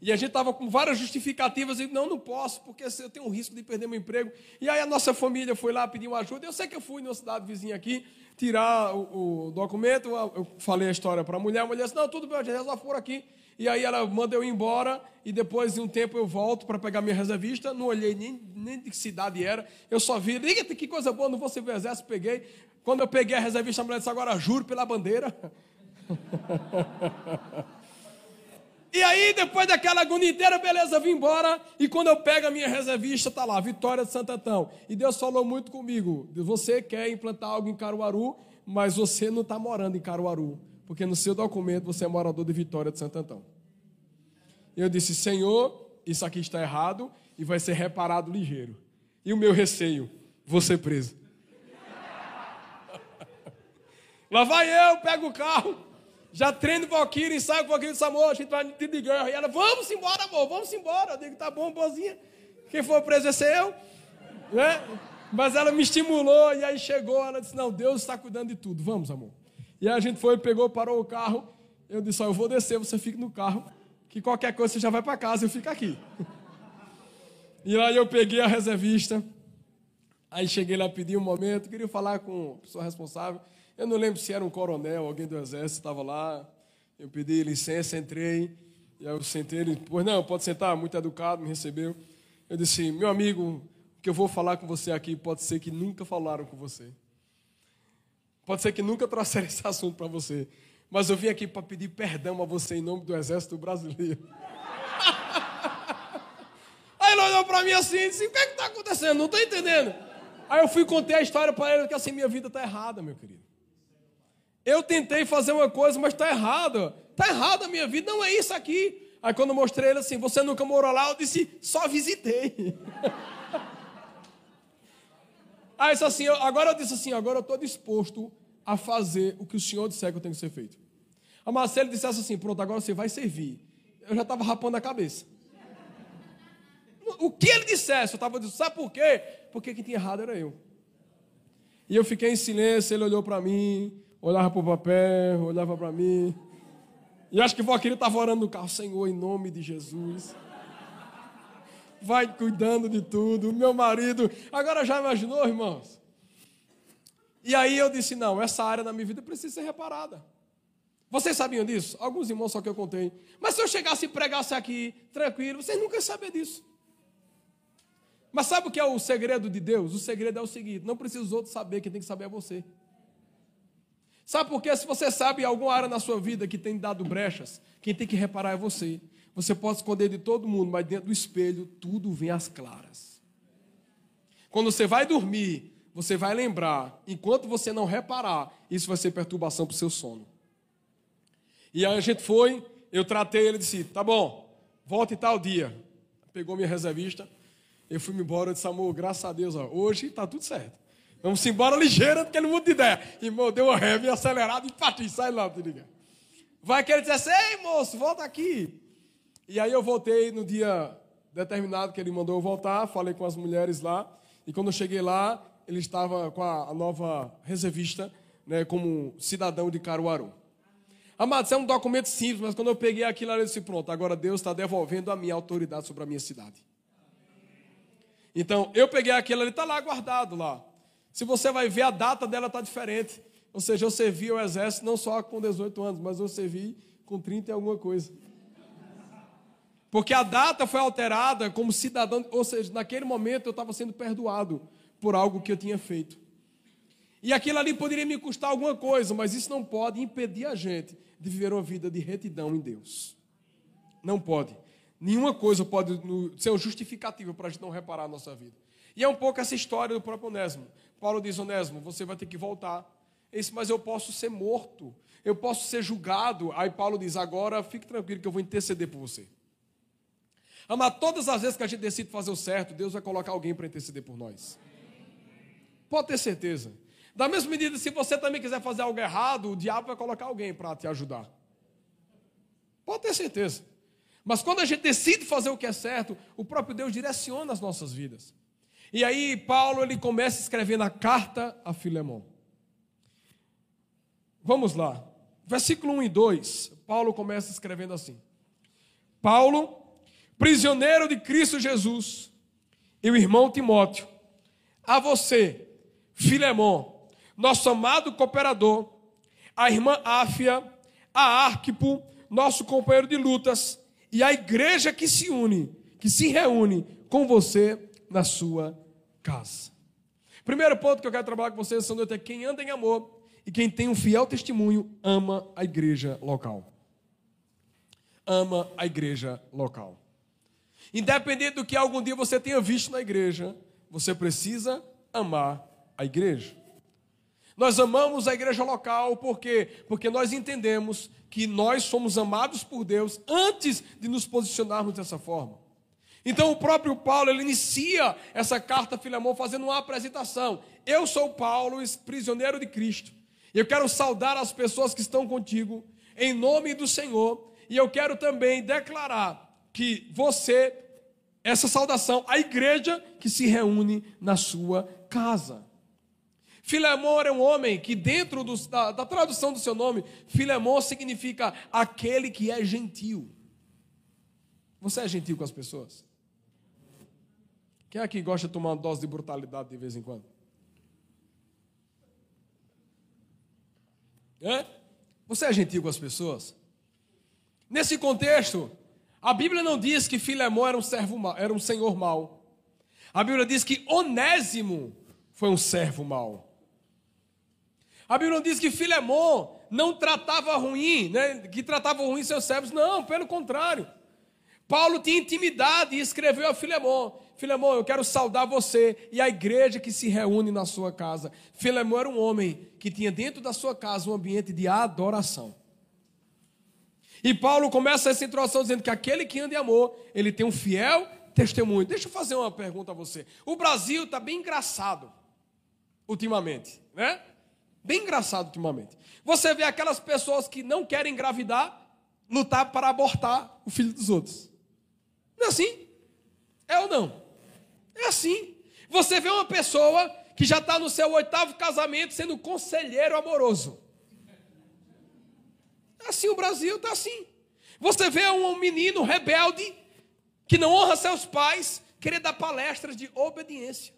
E a gente estava com várias justificativas e não, não posso, porque eu tenho um risco de perder meu emprego. E aí a nossa família foi lá pedir uma ajuda. Eu sei que eu fui numa cidade vizinha aqui tirar o, o documento. Eu falei a história para a mulher. A mulher disse: Não, tudo bem, já for aqui. E aí ela manda eu ir embora, e depois de um tempo eu volto para pegar minha reservista, não olhei nem, nem de que cidade era, eu só vi, liga que coisa boa, não vou servir o exército, peguei. Quando eu peguei a reservista, a mulher disse, agora juro pela bandeira. E aí, depois daquela agonia inteira, beleza, vim embora. E quando eu pego a minha reservista, tá lá, Vitória de Santo Antão. E Deus falou muito comigo. Você quer implantar algo em Caruaru, mas você não está morando em Caruaru. Porque no seu documento você é morador de Vitória de Santo Antão. Eu disse, Senhor, isso aqui está errado e vai ser reparado ligeiro. E o meu receio, vou ser preso. Lá vai eu, pego o carro, já treino Valkyrie, ensaio com Valkyrie disse, amor, a gente vai de guerra. E ela, vamos embora, amor, vamos embora. Eu digo, tá bom, boazinha. Quem for preso vai ser eu. Né? Mas ela me estimulou e aí chegou, ela disse, não, Deus está cuidando de tudo, vamos, amor. E a gente foi, pegou, parou o carro. Eu disse, ó, eu vou descer, você fica no carro, que qualquer coisa você já vai para casa, eu fico aqui. e aí eu peguei a reservista, aí cheguei lá, pedi um momento, queria falar com a pessoa responsável. Eu não lembro se era um coronel, alguém do exército estava lá. Eu pedi licença, entrei. E aí eu sentei, ele, pois não, pode sentar, muito educado, me recebeu. Eu disse, meu amigo, o que eu vou falar com você aqui pode ser que nunca falaram com você. Pode ser que nunca trouxeram esse assunto para você. Mas eu vim aqui para pedir perdão a você em nome do Exército Brasileiro. Aí ele olhou para mim assim e disse: O que é está acontecendo? Não estou entendendo. Aí eu fui contar a história para ele que assim, minha vida está errada, meu querido. Eu tentei fazer uma coisa, mas está errado. Está errado a minha vida, não é isso aqui. Aí quando eu mostrei ele assim, você nunca morou lá, eu disse, só visitei. Aí disse assim, agora eu disse assim, agora eu estou disposto a fazer o que o senhor disser que eu tenho que ser feito. A Marcela dissesse assim, pronto, agora você vai servir. Eu já estava rapando a cabeça. O que ele dissesse, eu estava dizendo, sabe por quê? Porque quem tinha errado era eu. E eu fiquei em silêncio, ele olhou para mim, olhava para o papel, olhava para mim. E acho que o Valquírio estava orando no carro, Senhor, em nome de Jesus. Vai cuidando de tudo. Meu marido. Agora já imaginou, irmãos? E aí eu disse: não, essa área da minha vida precisa ser reparada. Vocês sabiam disso? Alguns irmãos só que eu contei. Mas se eu chegasse e pregasse aqui, tranquilo, vocês nunca iam saber disso. Mas sabe o que é o segredo de Deus? O segredo é o seguinte: não precisa os outros saber, quem tem que saber é você. Sabe por quê? Se você sabe alguma área na sua vida que tem dado brechas, quem tem que reparar é você. Você pode esconder de todo mundo, mas dentro do espelho tudo vem às claras. Quando você vai dormir, você vai lembrar, enquanto você não reparar, isso vai ser perturbação para o seu sono. E aí a gente foi, eu tratei ele e disse: tá bom, volte tal dia. Pegou minha reservista, eu fui embora, eu disse: amor, graças a Deus, ó, hoje está tudo certo. Vamos embora ligeiro, porque ele muda de ideia. Irmão, deu uma ré, me acelerado e partiu, sai lá, te liga. Vai que ele dissesse, ei moço, volta aqui. E aí eu voltei no dia determinado que ele mandou eu voltar, falei com as mulheres lá. E quando eu cheguei lá, ele estava com a, nova reservista, né, como cidadão de Caruaru. Amado, isso é um documento simples, mas quando eu peguei aquilo, eu disse: pronto, agora Deus está devolvendo a minha autoridade sobre a minha cidade. Então, eu peguei aquilo, ele está lá guardado lá. Se você vai ver, a data dela está diferente. Ou seja, eu servi ao exército não só com 18 anos, mas eu servi com 30 e alguma coisa. Porque a data foi alterada como cidadão, ou seja, naquele momento eu estava sendo perdoado por algo que eu tinha feito. E aquilo ali poderia me custar alguma coisa, mas isso não pode impedir a gente de viver uma vida de retidão em Deus. Não pode. Nenhuma coisa pode ser um justificativo para a gente não reparar a nossa vida. E é um pouco essa história do próprio Onésimo. Paulo diz, Onésimo, você vai ter que voltar. Mas eu posso ser morto, eu posso ser julgado. Aí Paulo diz, agora fique tranquilo que eu vou interceder por você. Amar, todas as vezes que a gente decide fazer o certo, Deus vai colocar alguém para interceder por nós. Pode ter certeza. Da mesma medida, se você também quiser fazer algo errado, o diabo vai colocar alguém para te ajudar. Pode ter certeza. Mas quando a gente decide fazer o que é certo, o próprio Deus direciona as nossas vidas. E aí Paulo ele começa escrevendo a carta a Filemão. Vamos lá. Versículo 1 e 2. Paulo começa escrevendo assim: Paulo, prisioneiro de Cristo Jesus, e o irmão Timóteo, a você, Filemão, nosso amado cooperador, a irmã Áfia, a Arquipo, nosso companheiro de lutas, e a igreja que se une, que se reúne com você na sua casa. Primeiro ponto que eu quero trabalhar com vocês essa noite é quem anda em amor e quem tem um fiel testemunho ama a igreja local. Ama a igreja local. Independente do que algum dia você tenha visto na igreja, você precisa amar a igreja. Nós amamos a igreja local por quê? Porque nós entendemos que nós somos amados por Deus antes de nos posicionarmos dessa forma. Então o próprio Paulo ele inicia essa carta a Filemão fazendo uma apresentação. Eu sou Paulo, prisioneiro de Cristo. Eu quero saudar as pessoas que estão contigo em nome do Senhor. E eu quero também declarar que você, essa saudação, a igreja que se reúne na sua casa. Filemão era um homem que, dentro do, da, da tradução do seu nome, Filemão significa aquele que é gentil. Você é gentil com as pessoas? Quem aqui gosta de tomar uma dose de brutalidade de vez em quando? É? Você é gentil com as pessoas? Nesse contexto, a Bíblia não diz que Filemão era um servo mau, era um senhor mau. A Bíblia diz que Onésimo foi um servo mau. A Bíblia diz que Filemão não tratava ruim, né, que tratava ruim seus servos. Não, pelo contrário. Paulo tinha intimidade e escreveu a Filemão: Filemão, eu quero saudar você e a igreja que se reúne na sua casa. Filemão era um homem que tinha dentro da sua casa um ambiente de adoração. E Paulo começa essa introdução dizendo que aquele que anda em amor, ele tem um fiel testemunho. Deixa eu fazer uma pergunta a você. O Brasil está bem engraçado ultimamente, né? Bem engraçado ultimamente. Você vê aquelas pessoas que não querem engravidar lutar para abortar o filho dos outros. Não é assim? É ou não? É assim. Você vê uma pessoa que já está no seu oitavo casamento sendo conselheiro amoroso. É assim o Brasil está assim. Você vê um menino rebelde que não honra seus pais querer dar palestras de obediência.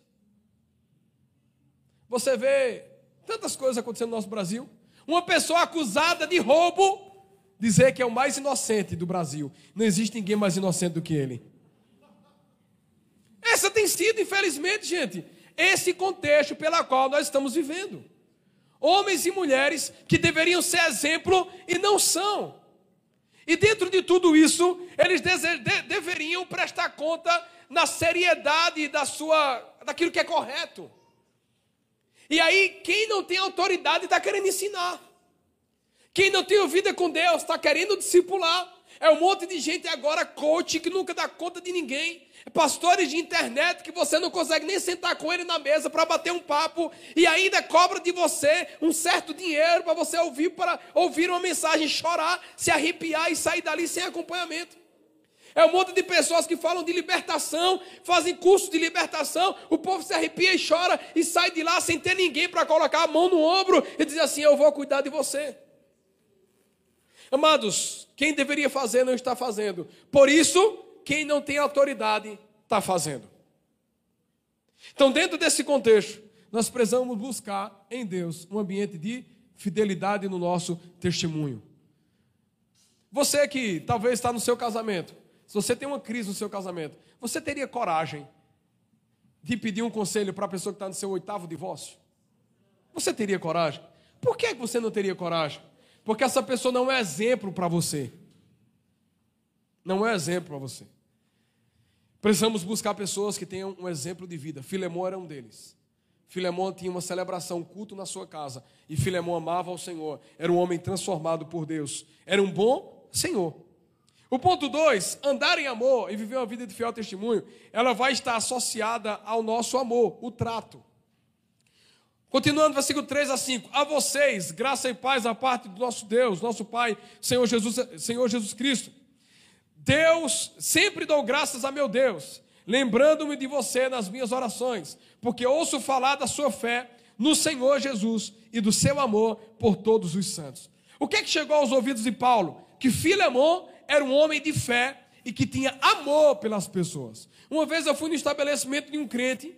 Você vê tantas coisas acontecendo no nosso Brasil. Uma pessoa acusada de roubo dizer que é o mais inocente do Brasil. Não existe ninguém mais inocente do que ele. Essa tem sido, infelizmente, gente, esse contexto pela qual nós estamos vivendo. Homens e mulheres que deveriam ser exemplo e não são. E dentro de tudo isso, eles de deveriam prestar conta na seriedade da sua, daquilo que é correto. E aí, quem não tem autoridade está querendo ensinar. Quem não tem vida com Deus está querendo discipular. É um monte de gente agora coach que nunca dá conta de ninguém. Pastores de internet que você não consegue nem sentar com ele na mesa para bater um papo e ainda cobra de você um certo dinheiro para você ouvir para ouvir uma mensagem, chorar, se arrepiar e sair dali sem acompanhamento. É um monte de pessoas que falam de libertação, fazem curso de libertação, o povo se arrepia e chora e sai de lá sem ter ninguém para colocar a mão no ombro e dizer assim: Eu vou cuidar de você. Amados, quem deveria fazer não está fazendo. Por isso, quem não tem autoridade está fazendo. Então, dentro desse contexto, nós precisamos buscar em Deus um ambiente de fidelidade no nosso testemunho. Você que talvez está no seu casamento, se você tem uma crise no seu casamento, você teria coragem de pedir um conselho para a pessoa que está no seu oitavo divórcio? Você teria coragem? Por que você não teria coragem? Porque essa pessoa não é exemplo para você. Não é exemplo para você. Precisamos buscar pessoas que tenham um exemplo de vida. Filemão era um deles. Filemão tinha uma celebração, um culto na sua casa. E Filemão amava ao Senhor. Era um homem transformado por Deus. Era um bom Senhor. O ponto 2, andar em amor e viver uma vida de fiel testemunho, ela vai estar associada ao nosso amor, o trato. Continuando, versículo 3 a 5. A vocês, graça e paz da parte do nosso Deus, nosso Pai, Senhor Jesus, Senhor Jesus Cristo. Deus, sempre dou graças a meu Deus, lembrando-me de você nas minhas orações, porque ouço falar da sua fé no Senhor Jesus e do seu amor por todos os santos. O que é que chegou aos ouvidos de Paulo? Que Filemão era um homem de fé e que tinha amor pelas pessoas. Uma vez eu fui no estabelecimento de um crente,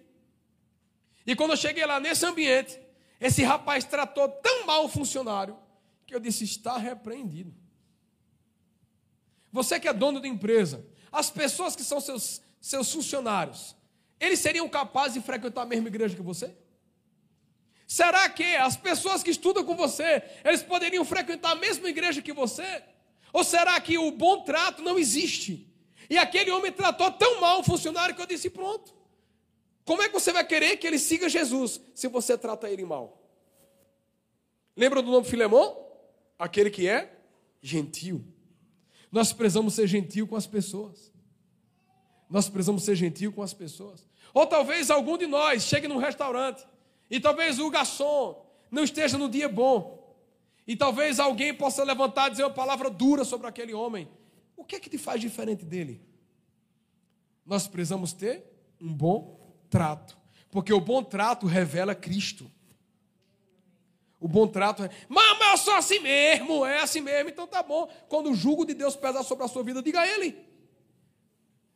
e quando eu cheguei lá nesse ambiente, esse rapaz tratou tão mal o funcionário, que eu disse: está repreendido. Você que é dono de empresa, as pessoas que são seus, seus funcionários, eles seriam capazes de frequentar a mesma igreja que você? Será que as pessoas que estudam com você, eles poderiam frequentar a mesma igreja que você? Ou será que o bom trato não existe? E aquele homem tratou tão mal o funcionário que eu disse: pronto. Como é que você vai querer que ele siga Jesus se você trata ele mal? Lembra do nome Filemão? Aquele que é gentil. Nós precisamos ser gentil com as pessoas. Nós precisamos ser gentil com as pessoas. Ou talvez algum de nós chegue num restaurante e talvez o garçom não esteja no dia bom. E talvez alguém possa levantar e dizer uma palavra dura sobre aquele homem. O que é que te faz diferente dele? Nós precisamos ter um bom trato. Porque o bom trato revela Cristo. O bom trato é, mas, eu sou assim mesmo, é assim mesmo, então tá bom. Quando o jugo de Deus pesar sobre a sua vida, diga a Ele.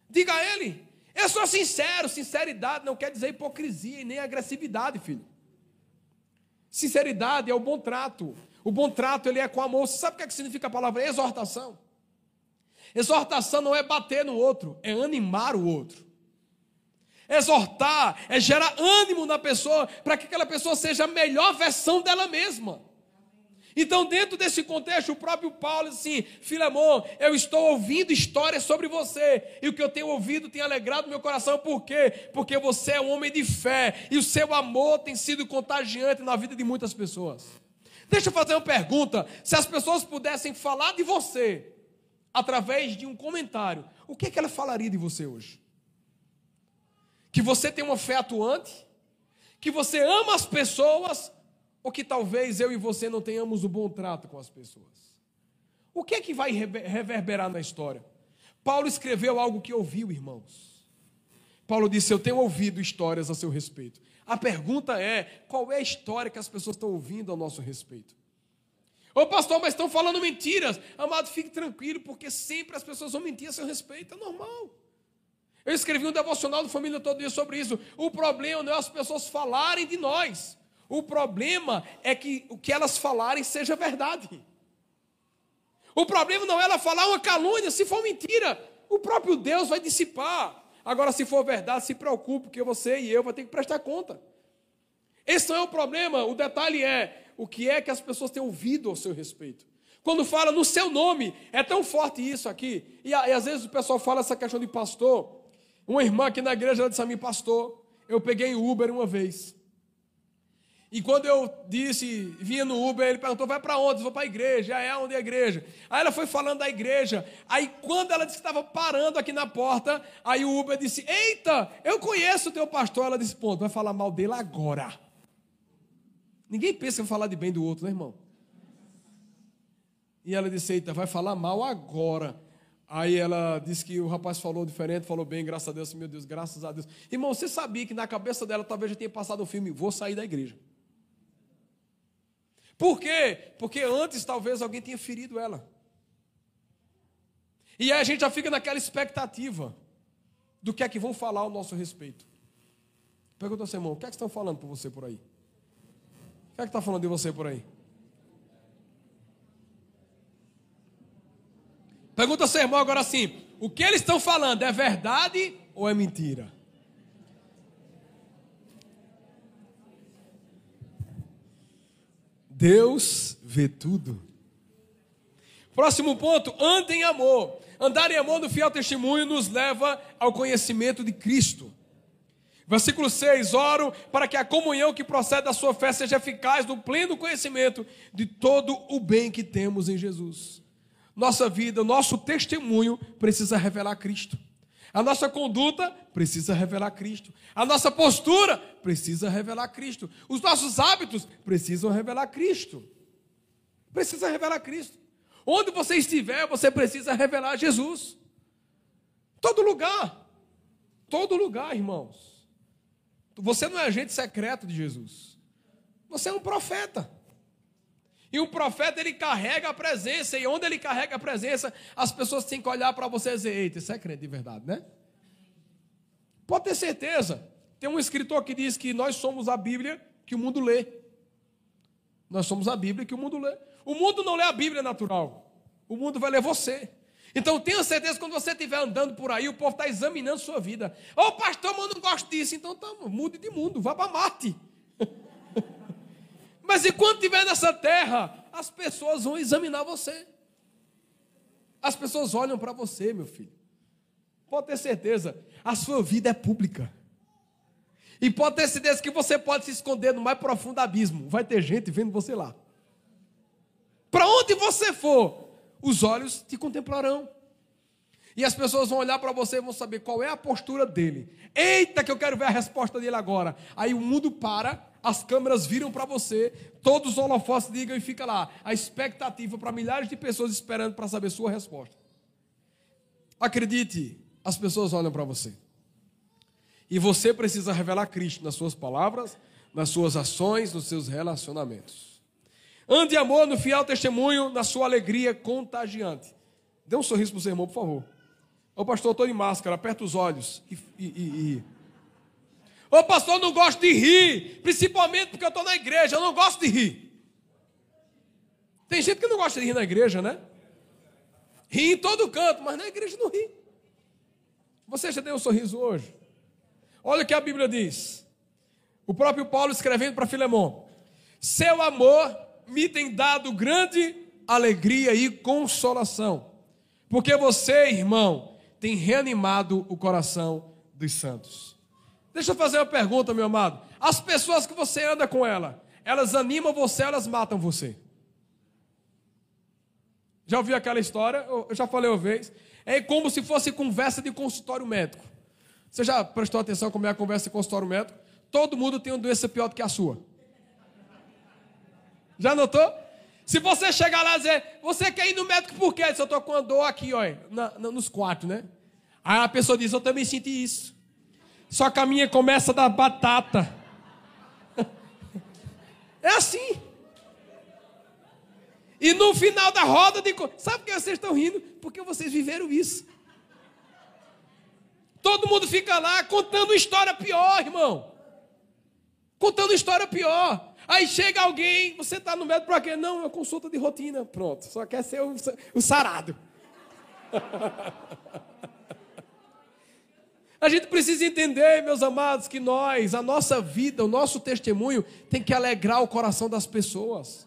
Diga a Ele. Eu sou sincero, sinceridade não quer dizer hipocrisia e nem agressividade, filho. Sinceridade é o bom trato. O bom trato ele é com amor. Você sabe o que, é que significa a palavra exortação? Exortação não é bater no outro, é animar o outro. Exortar é gerar ânimo na pessoa para que aquela pessoa seja a melhor versão dela mesma. Então, dentro desse contexto, o próprio Paulo diz assim: Filemão, eu estou ouvindo histórias sobre você, e o que eu tenho ouvido tem alegrado meu coração, por quê? Porque você é um homem de fé, e o seu amor tem sido contagiante na vida de muitas pessoas. Deixa eu fazer uma pergunta: se as pessoas pudessem falar de você através de um comentário, o que, é que ela falaria de você hoje? Que você tem uma fé atuante, que você ama as pessoas, ou que talvez eu e você não tenhamos o bom trato com as pessoas? O que é que vai reverberar na história? Paulo escreveu algo que ouviu, irmãos. Paulo disse: Eu tenho ouvido histórias a seu respeito. A pergunta é: qual é a história que as pessoas estão ouvindo a nosso respeito? Ô pastor, mas estão falando mentiras. Amado, fique tranquilo, porque sempre as pessoas vão mentir a seu respeito, é normal. Eu escrevi um devocional do Família Todo Dia sobre isso. O problema não é as pessoas falarem de nós. O problema é que o que elas falarem seja verdade. O problema não é ela falar uma calúnia, se for mentira, o próprio Deus vai dissipar. Agora, se for verdade, se preocupe, porque você e eu vamos ter que prestar conta. Esse não é o problema, o detalhe é o que é que as pessoas têm ouvido ao seu respeito. Quando fala no seu nome, é tão forte isso aqui. E, e às vezes o pessoal fala essa questão de pastor. Uma irmã aqui na igreja ela disse a mim, pastor, eu peguei Uber uma vez. E quando eu disse, vinha no Uber, ele perguntou: vai para onde? Vou para a igreja. É onde é a igreja? Aí ela foi falando da igreja. Aí quando ela disse que estava parando aqui na porta, aí o Uber disse: Eita, eu conheço o teu pastor. Ela disse: Ponto, vai falar mal dele agora. Ninguém pensa em falar de bem do outro, né, irmão? E ela disse: Eita, vai falar mal agora. Aí ela disse que o rapaz falou diferente, falou bem, graças a Deus, meu Deus, graças a Deus. Irmão, você sabia que na cabeça dela talvez já tenha passado o filme Vou sair da igreja. Por quê? Porque antes talvez alguém tenha ferido ela. E aí a gente já fica naquela expectativa do que é que vão falar ao nosso respeito. Pergunta ao seu irmão, o que é que estão falando por você por aí? O que é que está falando de você por aí? Pergunta ao seu irmão agora assim: o que eles estão falando é verdade ou é mentira? Deus vê tudo. Próximo ponto, ande em amor. Andar em amor no fiel testemunho nos leva ao conhecimento de Cristo. Versículo 6: Oro para que a comunhão que procede da sua fé seja eficaz no pleno conhecimento de todo o bem que temos em Jesus. Nossa vida, nosso testemunho precisa revelar Cristo. A nossa conduta precisa revelar Cristo. A nossa postura precisa revelar Cristo. Os nossos hábitos precisam revelar Cristo. Precisa revelar Cristo. Onde você estiver, você precisa revelar Jesus. Todo lugar. Todo lugar, irmãos. Você não é agente secreto de Jesus. Você é um profeta. E o profeta ele carrega a presença, e onde ele carrega a presença, as pessoas têm que olhar para você e dizer: Eita, isso é crente de verdade, né? Pode ter certeza. Tem um escritor que diz que nós somos a Bíblia que o mundo lê. Nós somos a Bíblia que o mundo lê. O mundo não lê a Bíblia natural. O mundo vai ler você. Então tenha certeza que quando você estiver andando por aí, o povo está examinando sua vida. Ô oh, pastor, mas eu não gosto disso. Então tá, mude de mundo, vá para Marte. mas enquanto estiver nessa terra, as pessoas vão examinar você. As pessoas olham para você, meu filho. Pode ter certeza, a sua vida é pública. E pode ter certeza que você pode se esconder no mais profundo abismo. Vai ter gente vendo você lá. Para onde você for, os olhos te contemplarão. E as pessoas vão olhar para você e vão saber qual é a postura dele. Eita, que eu quero ver a resposta dele agora. Aí o mundo para, as câmeras viram para você, todos os holofotes ligam e fica lá a expectativa para milhares de pessoas esperando para saber sua resposta. Acredite, as pessoas olham para você. E você precisa revelar Cristo nas suas palavras, nas suas ações, nos seus relacionamentos. Ande amor no fiel testemunho, na sua alegria contagiante. Dê um sorriso para o seu irmão, por favor. Ô pastor, estou de máscara, aperta os olhos e, e, e, e. Ô pastor, não gosto de rir, principalmente porque eu estou na igreja, eu não gosto de rir. Tem gente que não gosta de rir na igreja, né? Ri em todo canto, mas na igreja não ri. Você já deu um sorriso hoje? Olha o que a Bíblia diz. O próprio Paulo escrevendo para Filemão: Seu amor me tem dado grande alegria e consolação, porque você, irmão, tem reanimado o coração dos santos. Deixa eu fazer uma pergunta, meu amado. As pessoas que você anda com ela, elas animam você, elas matam você. Já ouviu aquela história? Eu já falei uma vez. É como se fosse conversa de consultório médico. Você já prestou atenção como é a conversa de consultório médico? Todo mundo tem uma doença pior do que a sua. Já notou? Se você chegar lá e dizer, você quer ir no médico por quê? Eu estou com uma dor aqui, ó, na, na, nos quartos, né? Aí a pessoa diz, eu também senti isso. Só que a minha começa da batata. É assim. E no final da roda de. Sabe por que vocês estão rindo? Porque vocês viveram isso. Todo mundo fica lá contando história pior, irmão. Contando história pior. Aí chega alguém, você está no médico para quê? Não, é consulta de rotina. Pronto, só quer ser o, o sarado. A gente precisa entender, meus amados, que nós, a nossa vida, o nosso testemunho, tem que alegrar o coração das pessoas.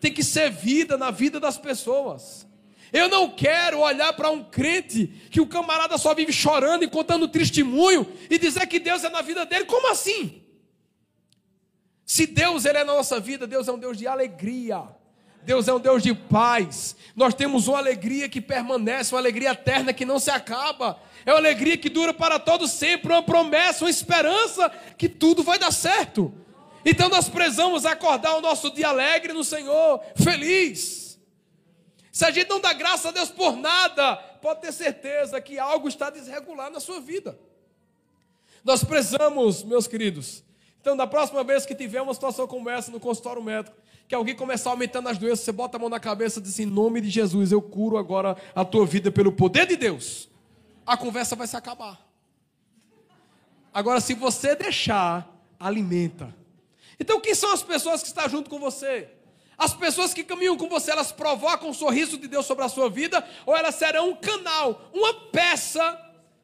Tem que ser vida na vida das pessoas. Eu não quero olhar para um crente que o camarada só vive chorando e contando testemunho e dizer que Deus é na vida dele. Como assim? Se Deus ele é na nossa vida, Deus é um Deus de alegria. Deus é um Deus de paz. Nós temos uma alegria que permanece, uma alegria eterna que não se acaba. É uma alegria que dura para todo sempre, uma promessa, uma esperança que tudo vai dar certo. Então nós precisamos acordar o nosso dia alegre no Senhor, feliz. Se a gente não dá graça a Deus por nada, pode ter certeza que algo está desregular na sua vida. Nós precisamos, meus queridos, então, da próxima vez que tiver uma situação como essa no consultório médico, que alguém começar aumentando as doenças, você bota a mão na cabeça e diz: em nome de Jesus, eu curo agora a tua vida pelo poder de Deus. A conversa vai se acabar. Agora, se você deixar, alimenta. Então, quem são as pessoas que estão junto com você? As pessoas que caminham com você, elas provocam o sorriso de Deus sobre a sua vida, ou elas serão um canal, uma peça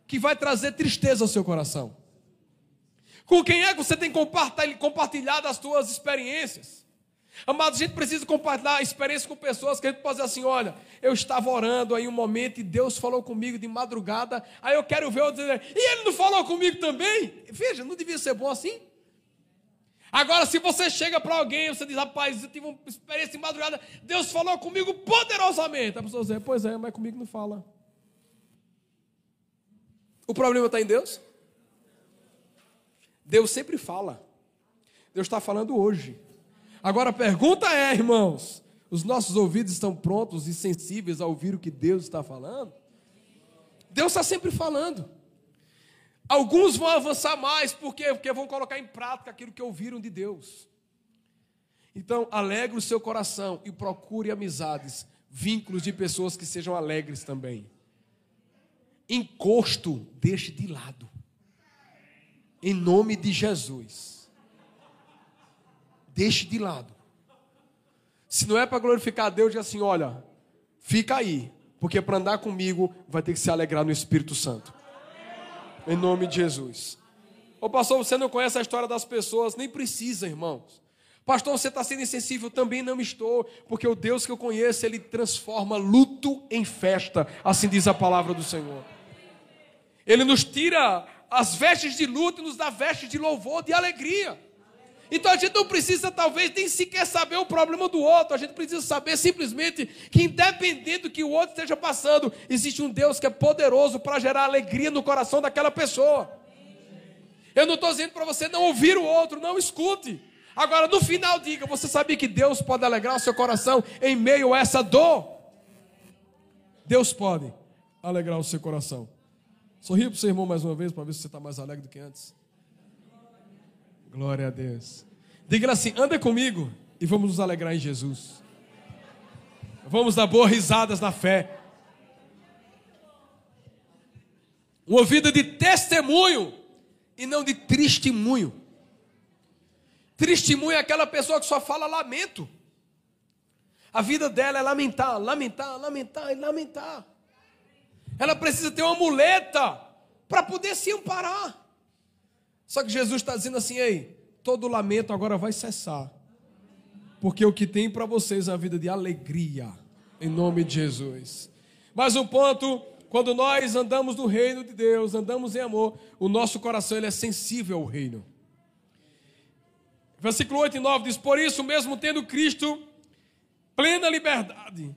que vai trazer tristeza ao seu coração? Com quem é que você tem compartilhado as suas experiências? Amados, a gente precisa compartilhar experiências com pessoas que a gente pode dizer assim: olha, eu estava orando aí um momento e Deus falou comigo de madrugada, aí eu quero ver outro dizer, e ele não falou comigo também? Veja, não devia ser bom assim? Agora, se você chega para alguém e você diz, rapaz, eu tive uma experiência de madrugada, Deus falou comigo poderosamente. A pessoa diz, pois é, mas comigo não fala. O problema está em Deus? Deus sempre fala. Deus está falando hoje. Agora a pergunta é, irmãos: os nossos ouvidos estão prontos e sensíveis a ouvir o que Deus está falando? Deus está sempre falando. Alguns vão avançar mais, por quê? Porque vão colocar em prática aquilo que ouviram de Deus. Então, alegre o seu coração e procure amizades, vínculos de pessoas que sejam alegres também. Encosto, deixe de lado em nome de Jesus. Deixe de lado. Se não é para glorificar a Deus, diz assim: olha, fica aí, Porque para andar comigo vai ter que se alegrar no Espírito Santo. Em nome de Jesus. Ô pastor, você não conhece a história das pessoas, nem precisa, irmãos. Pastor, você está sendo insensível? Também não estou, porque o Deus que eu conheço, ele transforma luto em festa, assim diz a palavra do Senhor. Ele nos tira as vestes de luto e nos dá vestes de louvor, de alegria. Então a gente não precisa, talvez, nem sequer saber o problema do outro, a gente precisa saber simplesmente que, independente do que o outro esteja passando, existe um Deus que é poderoso para gerar alegria no coração daquela pessoa. Eu não estou dizendo para você não ouvir o outro, não escute. Agora, no final, diga: você sabia que Deus pode alegrar o seu coração em meio a essa dor? Deus pode alegrar o seu coração. Sorria para o seu irmão mais uma vez para ver se você está mais alegre do que antes. Glória a Deus. Diga assim: anda comigo e vamos nos alegrar em Jesus. Vamos dar boas risadas na fé. Uma vida de testemunho e não de testemunho. Testemunho é aquela pessoa que só fala lamento. A vida dela é lamentar, lamentar, lamentar e lamentar. Ela precisa ter uma muleta para poder se amparar. Só que Jesus está dizendo assim: ei, todo lamento agora vai cessar. Porque o que tem para vocês é a vida de alegria, em nome de Jesus. Mais um ponto: quando nós andamos no reino de Deus, andamos em amor, o nosso coração ele é sensível ao reino. Versículo 8 e 9 diz: Por isso, mesmo tendo Cristo plena liberdade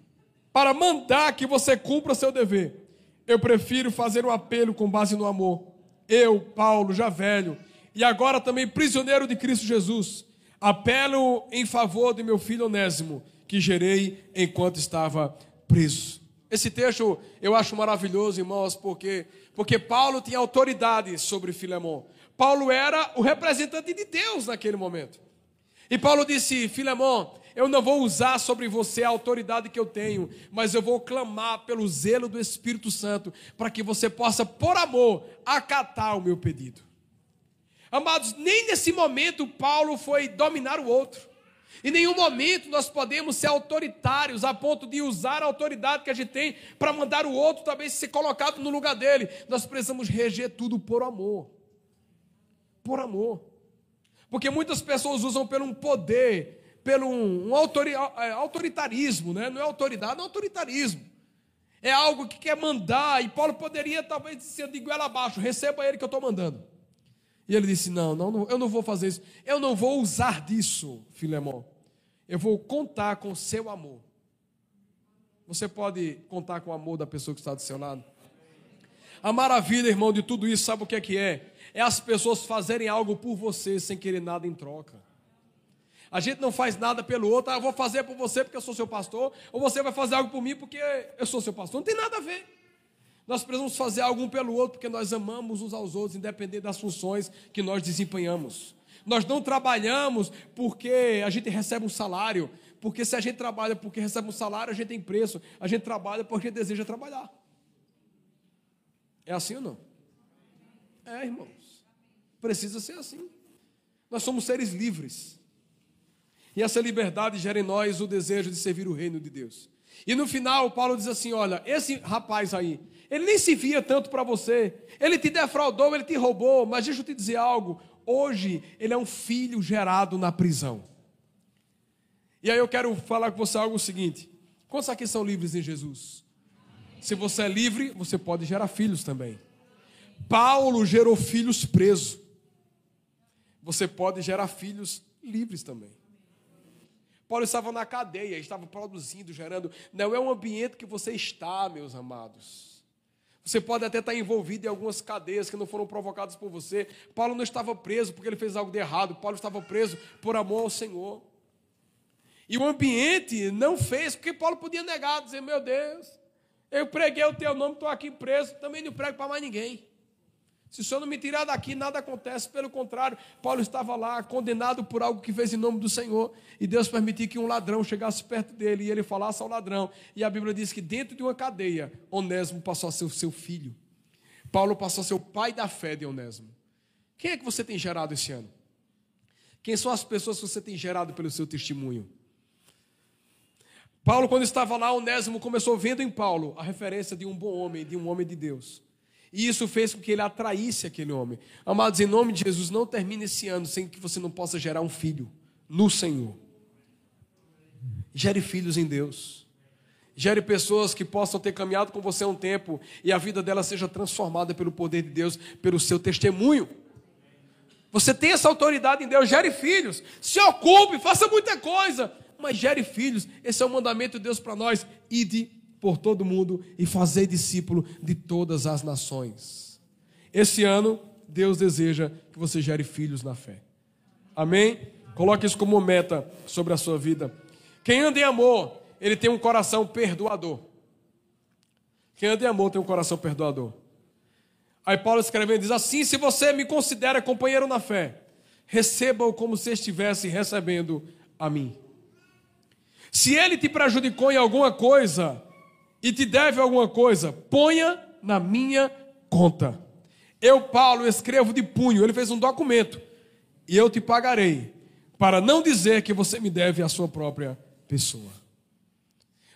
para mandar que você cumpra seu dever, eu prefiro fazer um apelo com base no amor. Eu, Paulo, já velho, e agora também prisioneiro de Cristo Jesus, apelo em favor de meu filho Onésimo, que gerei enquanto estava preso. Esse texto eu acho maravilhoso, irmãos, porque, porque Paulo tinha autoridade sobre Filemão. Paulo era o representante de Deus naquele momento. E Paulo disse: Filemão, eu não vou usar sobre você a autoridade que eu tenho, mas eu vou clamar pelo zelo do Espírito Santo, para que você possa, por amor, acatar o meu pedido. Amados, nem nesse momento Paulo foi dominar o outro. Em nenhum momento nós podemos ser autoritários a ponto de usar a autoridade que a gente tem para mandar o outro também ser colocado no lugar dele. Nós precisamos reger tudo por amor por amor. Porque muitas pessoas usam pelo um poder, pelo um, um autori, é, autoritarismo, né? não é autoridade, é autoritarismo. É algo que quer mandar, e Paulo poderia talvez dizer de goela abaixo, receba ele que eu estou mandando. E ele disse: não, não, eu não vou fazer isso, eu não vou usar disso, Filemão. Eu vou contar com o seu amor. Você pode contar com o amor da pessoa que está do seu lado? A maravilha, irmão, de tudo isso, sabe o que é que é? é as pessoas fazerem algo por você sem querer nada em troca. A gente não faz nada pelo outro, ah, eu vou fazer por você porque eu sou seu pastor, ou você vai fazer algo por mim porque eu sou seu pastor. Não tem nada a ver. Nós precisamos fazer algo um pelo outro porque nós amamos uns aos outros, independente das funções que nós desempenhamos. Nós não trabalhamos porque a gente recebe um salário, porque se a gente trabalha porque recebe um salário, a gente tem preço. A gente trabalha porque deseja trabalhar. É assim ou não? É, irmão. Precisa ser assim. Nós somos seres livres. E essa liberdade gera em nós o desejo de servir o reino de Deus. E no final, Paulo diz assim: Olha, esse rapaz aí, ele nem se via tanto para você, ele te defraudou, ele te roubou, mas deixa eu te dizer algo: hoje ele é um filho gerado na prisão. E aí eu quero falar com você algo seguinte: quantos aqui são livres em Jesus? Se você é livre, você pode gerar filhos também. Paulo gerou filhos presos você pode gerar filhos livres também. Paulo estava na cadeia, estava produzindo, gerando. Não é um ambiente que você está, meus amados. Você pode até estar envolvido em algumas cadeias que não foram provocadas por você. Paulo não estava preso porque ele fez algo de errado. Paulo estava preso por amor ao Senhor. E o ambiente não fez, porque Paulo podia negar, dizer: Meu Deus, eu preguei o teu nome, estou aqui preso, também não prego para mais ninguém. Se o Senhor não me tirar daqui, nada acontece. Pelo contrário, Paulo estava lá condenado por algo que fez em nome do Senhor. E Deus permitiu que um ladrão chegasse perto dele e ele falasse ao ladrão. E a Bíblia diz que dentro de uma cadeia, Onésimo passou a ser o seu filho. Paulo passou a ser o pai da fé de Onésimo. Quem é que você tem gerado esse ano? Quem são as pessoas que você tem gerado pelo seu testemunho? Paulo, quando estava lá, Onésimo começou vendo em Paulo a referência de um bom homem, de um homem de Deus. E isso fez com que ele atraísse aquele homem. Amados, em nome de Jesus, não termine esse ano sem que você não possa gerar um filho no Senhor. Gere filhos em Deus. Gere pessoas que possam ter caminhado com você há um tempo e a vida dela seja transformada pelo poder de Deus, pelo seu testemunho. Você tem essa autoridade em Deus, gere filhos, se ocupe, faça muita coisa, mas gere filhos. Esse é o mandamento de Deus para nós. Ide por todo mundo e fazer discípulo de todas as nações. Esse ano, Deus deseja que você gere filhos na fé. Amém? Coloque isso como meta sobre a sua vida. Quem anda em amor, ele tem um coração perdoador. Quem anda em amor tem um coração perdoador. Aí Paulo escrevendo diz assim: se você me considera companheiro na fé, receba-o como se estivesse recebendo a mim. Se ele te prejudicou em alguma coisa e te deve alguma coisa, ponha na minha conta. Eu, Paulo, escrevo de punho. Ele fez um documento e eu te pagarei, para não dizer que você me deve a sua própria pessoa.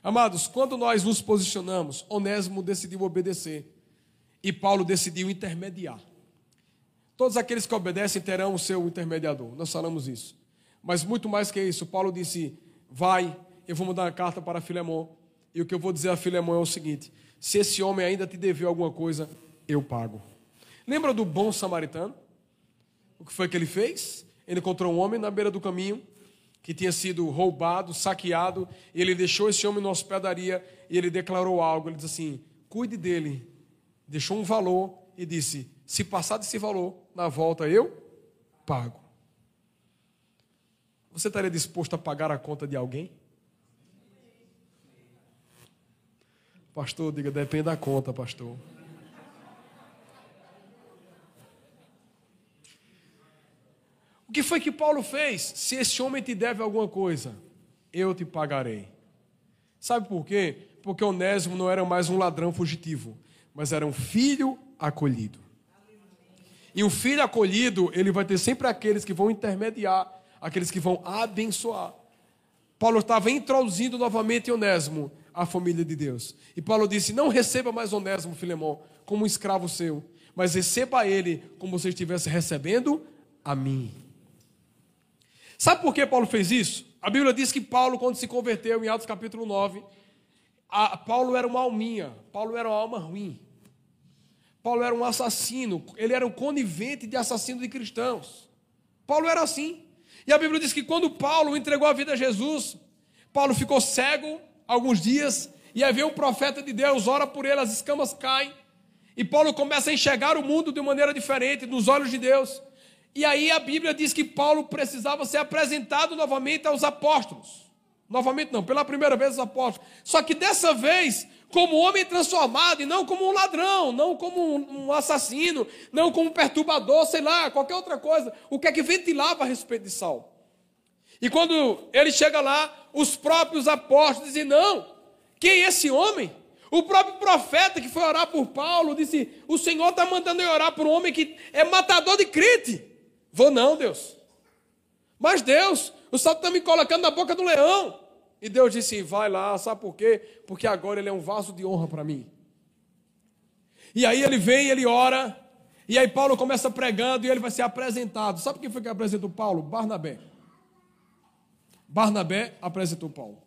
Amados, quando nós nos posicionamos, Onésimo decidiu obedecer e Paulo decidiu intermediar. Todos aqueles que obedecem terão o seu intermediador, nós falamos isso. Mas muito mais que isso, Paulo disse: Vai, eu vou mandar uma carta para Filemão, e o que eu vou dizer a Filemão é o seguinte: se esse homem ainda te deveu alguma coisa, eu pago. Lembra do bom samaritano? O que foi que ele fez? Ele encontrou um homem na beira do caminho que tinha sido roubado, saqueado, e ele deixou esse homem na hospedaria e ele declarou algo. Ele disse assim: cuide dele. Deixou um valor e disse: se passar desse valor, na volta eu pago. Você estaria disposto a pagar a conta de alguém? Pastor, diga, depende da conta, pastor. O que foi que Paulo fez? Se esse homem te deve alguma coisa, eu te pagarei. Sabe por quê? Porque Onésimo não era mais um ladrão fugitivo, mas era um filho acolhido. E um filho acolhido, ele vai ter sempre aqueles que vão intermediar, aqueles que vão abençoar. Paulo estava introduzindo novamente Onésimo à família de Deus. E Paulo disse: Não receba mais Onésimo, Filemão, como um escravo seu, mas receba ele como se estivesse recebendo a mim. Sabe por que Paulo fez isso? A Bíblia diz que Paulo, quando se converteu, em Atos capítulo 9, a, Paulo era uma alminha, Paulo era uma alma ruim. Paulo era um assassino, ele era um conivente de assassino de cristãos. Paulo era assim. E a Bíblia diz que quando Paulo entregou a vida a Jesus, Paulo ficou cego alguns dias, e aí vem um profeta de Deus, ora por ele, as escamas caem, e Paulo começa a enxergar o mundo de maneira diferente, nos olhos de Deus. E aí a Bíblia diz que Paulo precisava ser apresentado novamente aos apóstolos. Novamente não, pela primeira vez aos apóstolos. Só que dessa vez, como homem transformado, e não como um ladrão, não como um assassino, não como um perturbador, sei lá, qualquer outra coisa. O que é que ventilava a respeito de Saulo? E quando ele chega lá, os próprios apóstolos dizem: Não, quem é esse homem? O próprio profeta que foi orar por Paulo disse: O Senhor está mandando eu orar por um homem que é matador de crente. Vou não, Deus. Mas Deus, o Senhor está me colocando na boca do leão. E Deus disse: vai lá, sabe por quê? Porque agora ele é um vaso de honra para mim. E aí ele vem, ele ora, e aí Paulo começa pregando e ele vai ser apresentado. Sabe quem foi que apresentou Paulo? Barnabé. Barnabé apresentou Paulo.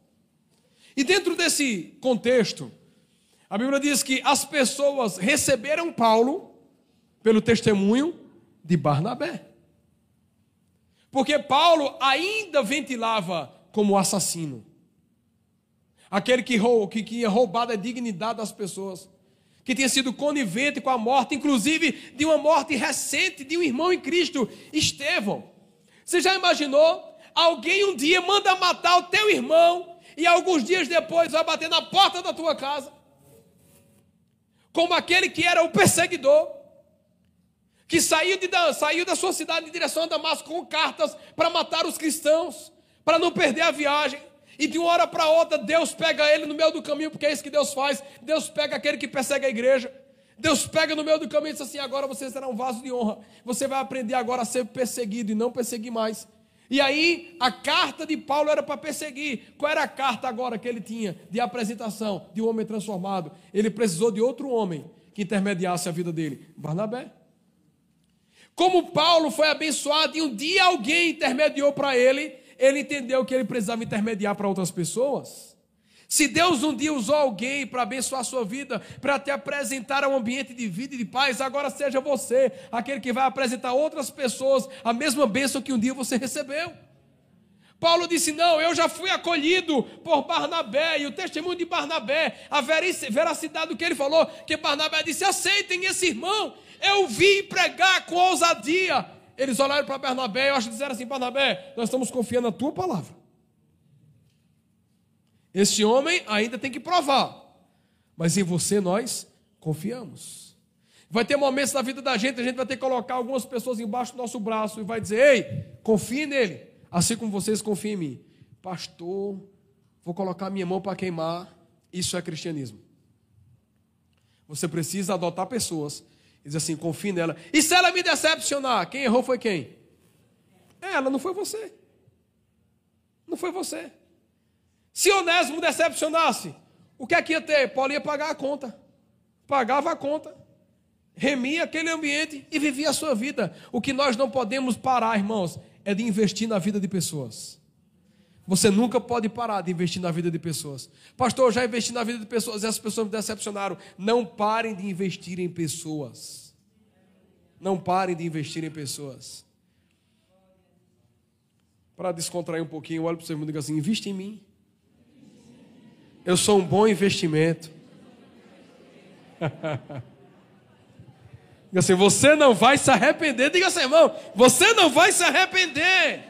E dentro desse contexto, a Bíblia diz que as pessoas receberam Paulo pelo testemunho de Barnabé. Porque Paulo ainda ventilava como assassino. Aquele que, roubou, que tinha roubado a dignidade das pessoas. Que tinha sido conivente com a morte, inclusive de uma morte recente de um irmão em Cristo, Estevão. Você já imaginou? Alguém um dia manda matar o teu irmão e alguns dias depois vai bater na porta da tua casa. Como aquele que era o perseguidor que saiu, de, saiu da sua cidade em direção a Damasco com cartas para matar os cristãos, para não perder a viagem. E de uma hora para outra, Deus pega ele no meio do caminho, porque é isso que Deus faz. Deus pega aquele que persegue a igreja. Deus pega no meio do caminho e diz assim: agora você será um vaso de honra. Você vai aprender agora a ser perseguido e não perseguir mais. E aí, a carta de Paulo era para perseguir. Qual era a carta agora que ele tinha de apresentação de um homem transformado? Ele precisou de outro homem que intermediasse a vida dele, Barnabé. Como Paulo foi abençoado e um dia alguém intermediou para ele, ele entendeu que ele precisava intermediar para outras pessoas. Se Deus um dia usou alguém para abençoar a sua vida, para te apresentar a um ambiente de vida e de paz, agora seja você aquele que vai apresentar outras pessoas a mesma bênção que um dia você recebeu. Paulo disse: Não, eu já fui acolhido por Barnabé, e o testemunho de Barnabé, a veracidade do que ele falou, que Barnabé disse: Aceitem esse irmão, eu vim pregar com ousadia. Eles olharam para Barnabé e eu acho que disseram assim: Barnabé, nós estamos confiando na tua palavra. Este homem ainda tem que provar, mas em você nós confiamos. Vai ter momentos na vida da gente, a gente vai ter que colocar algumas pessoas embaixo do nosso braço e vai dizer: Ei, confie nele, assim como vocês confiam em mim. Pastor, vou colocar minha mão para queimar. Isso é cristianismo. Você precisa adotar pessoas e dizer assim: confie nela. E se ela me decepcionar, quem errou foi quem? Ela, não foi você. Não foi você. Se Onésimo decepcionasse, o que é que ia ter? Paulo ia pagar a conta. Pagava a conta. Remia aquele ambiente e vivia a sua vida. O que nós não podemos parar, irmãos, é de investir na vida de pessoas. Você nunca pode parar de investir na vida de pessoas. Pastor, eu já investi na vida de pessoas e as pessoas me decepcionaram. Não parem de investir em pessoas. Não parem de investir em pessoas. Para descontrair um pouquinho, olha para o seu irmão e diga assim: investe em mim. Eu sou um bom investimento. Diga assim, você não vai se arrepender. Diga assim, irmão, você não vai se arrepender.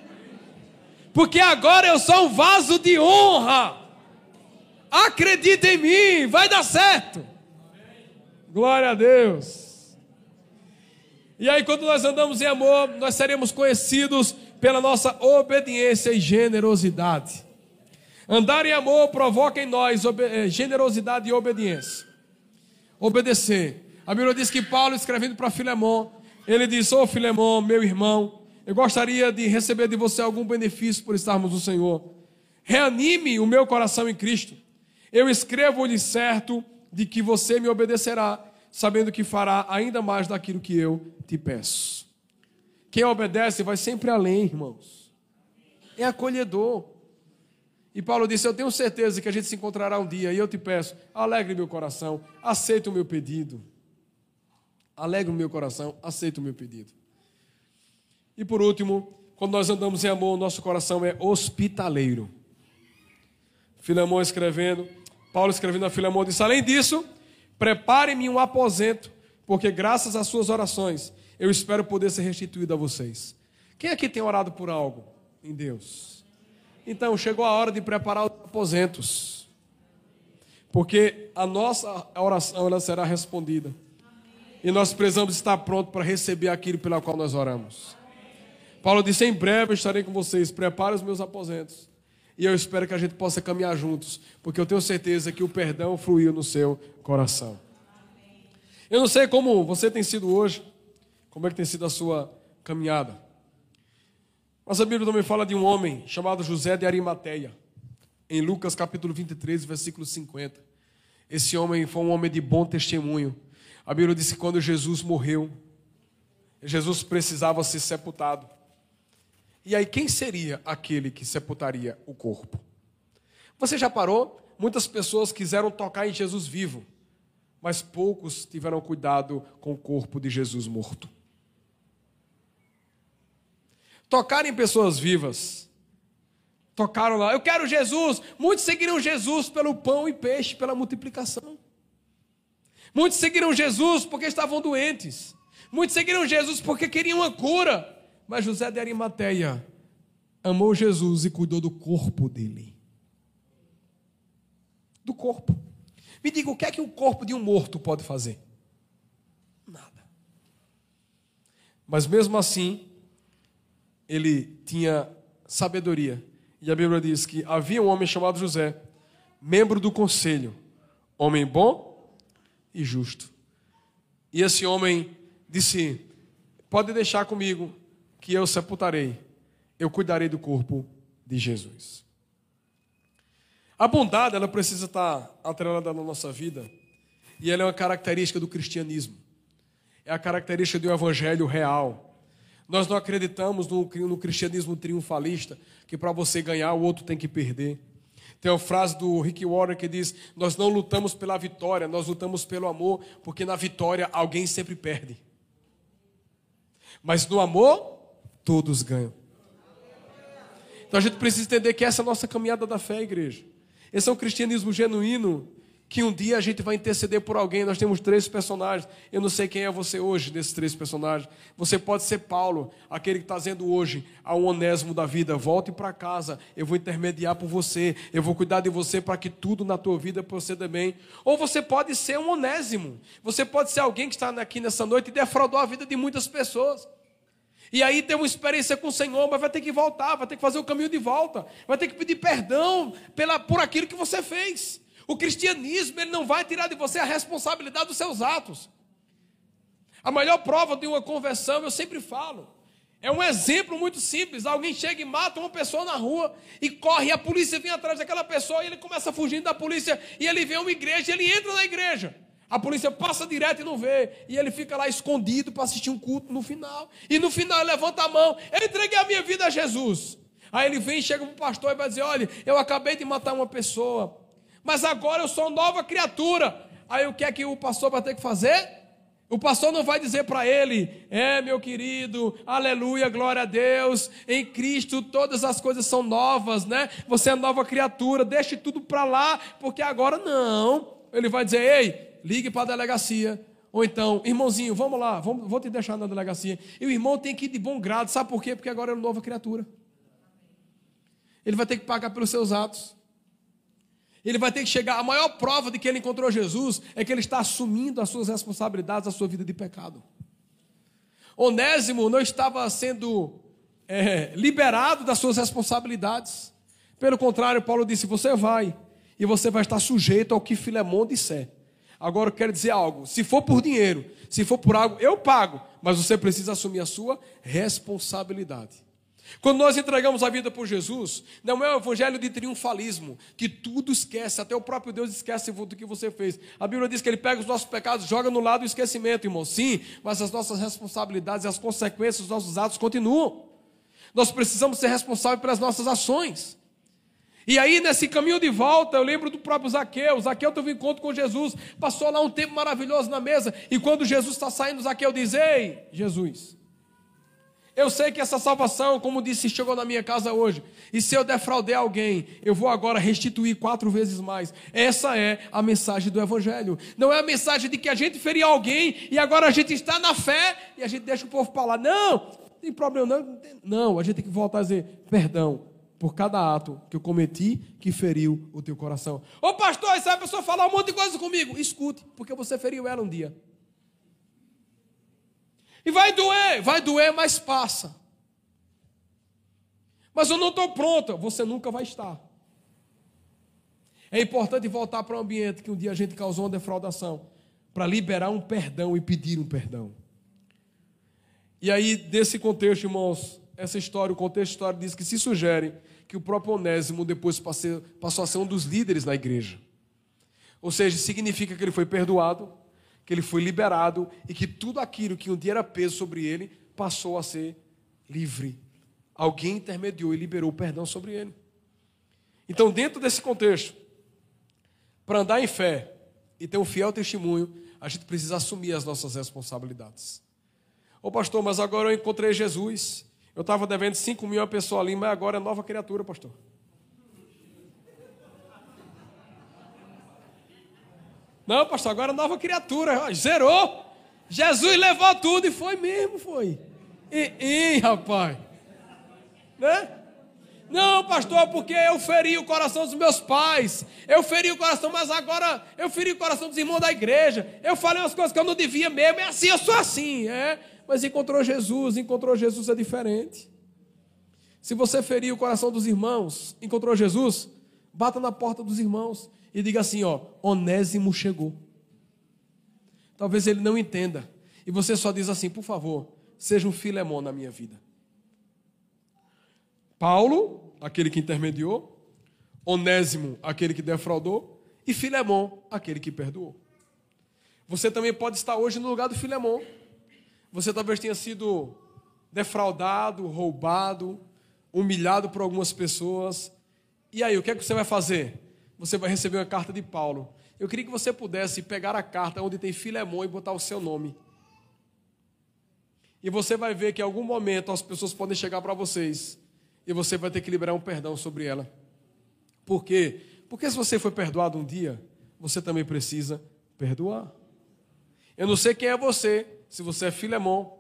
Porque agora eu sou um vaso de honra. Acredita em mim, vai dar certo. Glória a Deus. E aí, quando nós andamos em amor, nós seremos conhecidos pela nossa obediência e generosidade. Andar em amor provoca em nós eh, generosidade e obediência. Obedecer. A Bíblia diz que Paulo, escrevendo para Filemão, ele diz: Ô oh, meu irmão, eu gostaria de receber de você algum benefício por estarmos no Senhor. Reanime o meu coração em Cristo. Eu escrevo-lhe certo de que você me obedecerá, sabendo que fará ainda mais daquilo que eu te peço. Quem obedece vai sempre além, irmãos. É acolhedor. E Paulo disse: Eu tenho certeza que a gente se encontrará um dia, e eu te peço, alegre meu coração, aceita o meu pedido. Alegre o meu coração, aceita o meu pedido. E por último, quando nós andamos em amor, nosso coração é hospitaleiro. Filemão escrevendo, Paulo escrevendo a Filemão disse: Além disso, prepare-me um aposento, porque graças às suas orações eu espero poder ser restituído a vocês. Quem aqui tem orado por algo em Deus? Então, chegou a hora de preparar os aposentos. Porque a nossa oração ela será respondida. E nós precisamos estar prontos para receber aquilo pela qual nós oramos. Paulo disse: Em breve eu estarei com vocês, prepare os meus aposentos. E eu espero que a gente possa caminhar juntos, porque eu tenho certeza que o perdão fluiu no seu coração. Eu não sei como você tem sido hoje, como é que tem sido a sua caminhada. Mas a Bíblia também fala de um homem chamado José de Arimateia, em Lucas capítulo 23, versículo 50. Esse homem foi um homem de bom testemunho. A Bíblia diz que quando Jesus morreu, Jesus precisava ser sepultado. E aí, quem seria aquele que sepultaria o corpo? Você já parou? Muitas pessoas quiseram tocar em Jesus vivo, mas poucos tiveram cuidado com o corpo de Jesus morto tocar em pessoas vivas. Tocaram lá, eu quero Jesus. Muitos seguiram Jesus pelo pão e peixe, pela multiplicação. Muitos seguiram Jesus porque estavam doentes. Muitos seguiram Jesus porque queriam uma cura. Mas José de Arimateia amou Jesus e cuidou do corpo dele. Do corpo. Me diga, o que é que o corpo de um morto pode fazer? Nada. Mas mesmo assim, ele tinha sabedoria. E a Bíblia diz que havia um homem chamado José, membro do conselho, homem bom e justo. E esse homem disse: Pode deixar comigo, que eu sepultarei. eu cuidarei do corpo de Jesus. A bondade, ela precisa estar atrelada na nossa vida, e ela é uma característica do cristianismo. É a característica do evangelho real. Nós não acreditamos no, no cristianismo triunfalista, que para você ganhar o outro tem que perder. Tem uma frase do Rick Warren que diz: Nós não lutamos pela vitória, nós lutamos pelo amor, porque na vitória alguém sempre perde. Mas no amor, todos ganham. Então a gente precisa entender que essa é a nossa caminhada da fé, igreja. Esse é um cristianismo genuíno que um dia a gente vai interceder por alguém. Nós temos três personagens. Eu não sei quem é você hoje desses três personagens. Você pode ser Paulo, aquele que está dizendo hoje ao onésimo da vida: volte para casa, eu vou intermediar por você, eu vou cuidar de você para que tudo na tua vida proceda bem. Ou você pode ser um onésimo. Você pode ser alguém que está aqui nessa noite e defraudou a vida de muitas pessoas. E aí tem uma experiência com o Senhor, mas vai ter que voltar, vai ter que fazer o caminho de volta, vai ter que pedir perdão pela, por aquilo que você fez. O cristianismo ele não vai tirar de você a responsabilidade dos seus atos. A melhor prova de uma conversão, eu sempre falo, é um exemplo muito simples. Alguém chega e mata uma pessoa na rua e corre, e a polícia vem atrás daquela pessoa e ele começa fugindo da polícia e ele vê uma igreja, e ele entra na igreja. A polícia passa direto e não vê, e ele fica lá escondido para assistir um culto no final. E no final ele levanta a mão, eu entreguei a minha vida a Jesus. Aí ele vem, chega para o pastor e vai dizer: Olha, eu acabei de matar uma pessoa mas agora eu sou nova criatura. Aí o que é que o pastor vai ter que fazer? O pastor não vai dizer para ele, é meu querido, aleluia, glória a Deus, em Cristo todas as coisas são novas, né? Você é nova criatura, deixe tudo para lá, porque agora não. Ele vai dizer, ei, ligue para a delegacia, ou então, irmãozinho, vamos lá, vamos, vou te deixar na delegacia. E o irmão tem que ir de bom grado, sabe por quê? Porque agora é uma nova criatura. Ele vai ter que pagar pelos seus atos. Ele vai ter que chegar. A maior prova de que ele encontrou Jesus é que ele está assumindo as suas responsabilidades, a sua vida de pecado. Onésimo não estava sendo é, liberado das suas responsabilidades. Pelo contrário, Paulo disse: Você vai, e você vai estar sujeito ao que Filemão disser. Agora eu quero dizer algo: se for por dinheiro, se for por algo, eu pago, mas você precisa assumir a sua responsabilidade. Quando nós entregamos a vida por Jesus, não é o evangelho de triunfalismo, que tudo esquece, até o próprio Deus esquece do que você fez. A Bíblia diz que ele pega os nossos pecados, joga no lado do esquecimento, irmão. Sim, mas as nossas responsabilidades e as consequências dos nossos atos continuam. Nós precisamos ser responsáveis pelas nossas ações. E aí, nesse caminho de volta, eu lembro do próprio Zaqueu. Zaqueu teve um encontro com Jesus, passou lá um tempo maravilhoso na mesa, e quando Jesus está saindo, Zaqueu diz: Ei, Jesus, eu sei que essa salvação, como disse, chegou na minha casa hoje. E se eu defraudei alguém, eu vou agora restituir quatro vezes mais. Essa é a mensagem do Evangelho. Não é a mensagem de que a gente feriu alguém e agora a gente está na fé e a gente deixa o povo falar. Não, não tem problema não. Não, a gente tem que voltar a dizer perdão por cada ato que eu cometi que feriu o teu coração. Ô pastor, essa pessoa falar um monte de coisa comigo. Escute, porque você feriu ela um dia. E vai doer, vai doer, mas passa. Mas eu não estou pronta, você nunca vai estar. É importante voltar para o ambiente que um dia a gente causou uma defraudação, para liberar um perdão e pedir um perdão. E aí, nesse contexto, irmãos, essa história, o contexto histórico diz que se sugere que o próprio Onésimo depois passou a ser um dos líderes na igreja. Ou seja, significa que ele foi perdoado, que ele foi liberado e que tudo aquilo que um dia era peso sobre ele passou a ser livre. Alguém intermediou e liberou perdão sobre ele. Então, dentro desse contexto, para andar em fé e ter um fiel testemunho, a gente precisa assumir as nossas responsabilidades. Ô pastor, mas agora eu encontrei Jesus. Eu estava devendo 5 mil a pessoa ali, mas agora é nova criatura, pastor. Não, pastor, agora nova criatura. Zerou. Jesus levou tudo e foi mesmo, foi. E, e rapaz. Né? Não, pastor, porque eu feri o coração dos meus pais. Eu feri o coração, mas agora eu feri o coração dos irmãos da igreja. Eu falei umas coisas que eu não devia mesmo. É assim, eu sou assim. É, mas encontrou Jesus, encontrou Jesus é diferente. Se você ferir o coração dos irmãos, encontrou Jesus, bata na porta dos irmãos e diga assim: ó, Onésimo chegou. Talvez ele não entenda. E você só diz assim: por favor, seja um filemão na minha vida. Paulo, aquele que intermediou, Onésimo, aquele que defraudou, e Filemon, aquele que perdoou. Você também pode estar hoje no lugar do Filemon. Você talvez tenha sido defraudado, roubado, humilhado por algumas pessoas. E aí, o que é que você vai fazer? Você vai receber uma carta de Paulo. Eu queria que você pudesse pegar a carta onde tem Filemon e botar o seu nome. E você vai ver que em algum momento as pessoas podem chegar para vocês e você vai ter que liberar um perdão sobre ela. Por quê? Porque se você foi perdoado um dia, você também precisa perdoar. Eu não sei quem é você, se você é Filemon,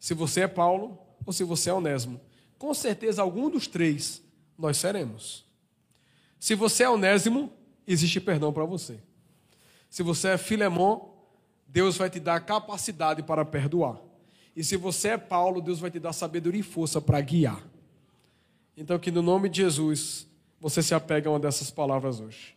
se você é Paulo ou se você é Onésimo. Com certeza, algum dos três nós seremos. Se você é Onésimo, existe perdão para você. Se você é Filemon, Deus vai te dar capacidade para perdoar. E se você é Paulo, Deus vai te dar sabedoria e força para guiar. Então, que no nome de Jesus, você se apegue a uma dessas palavras hoje.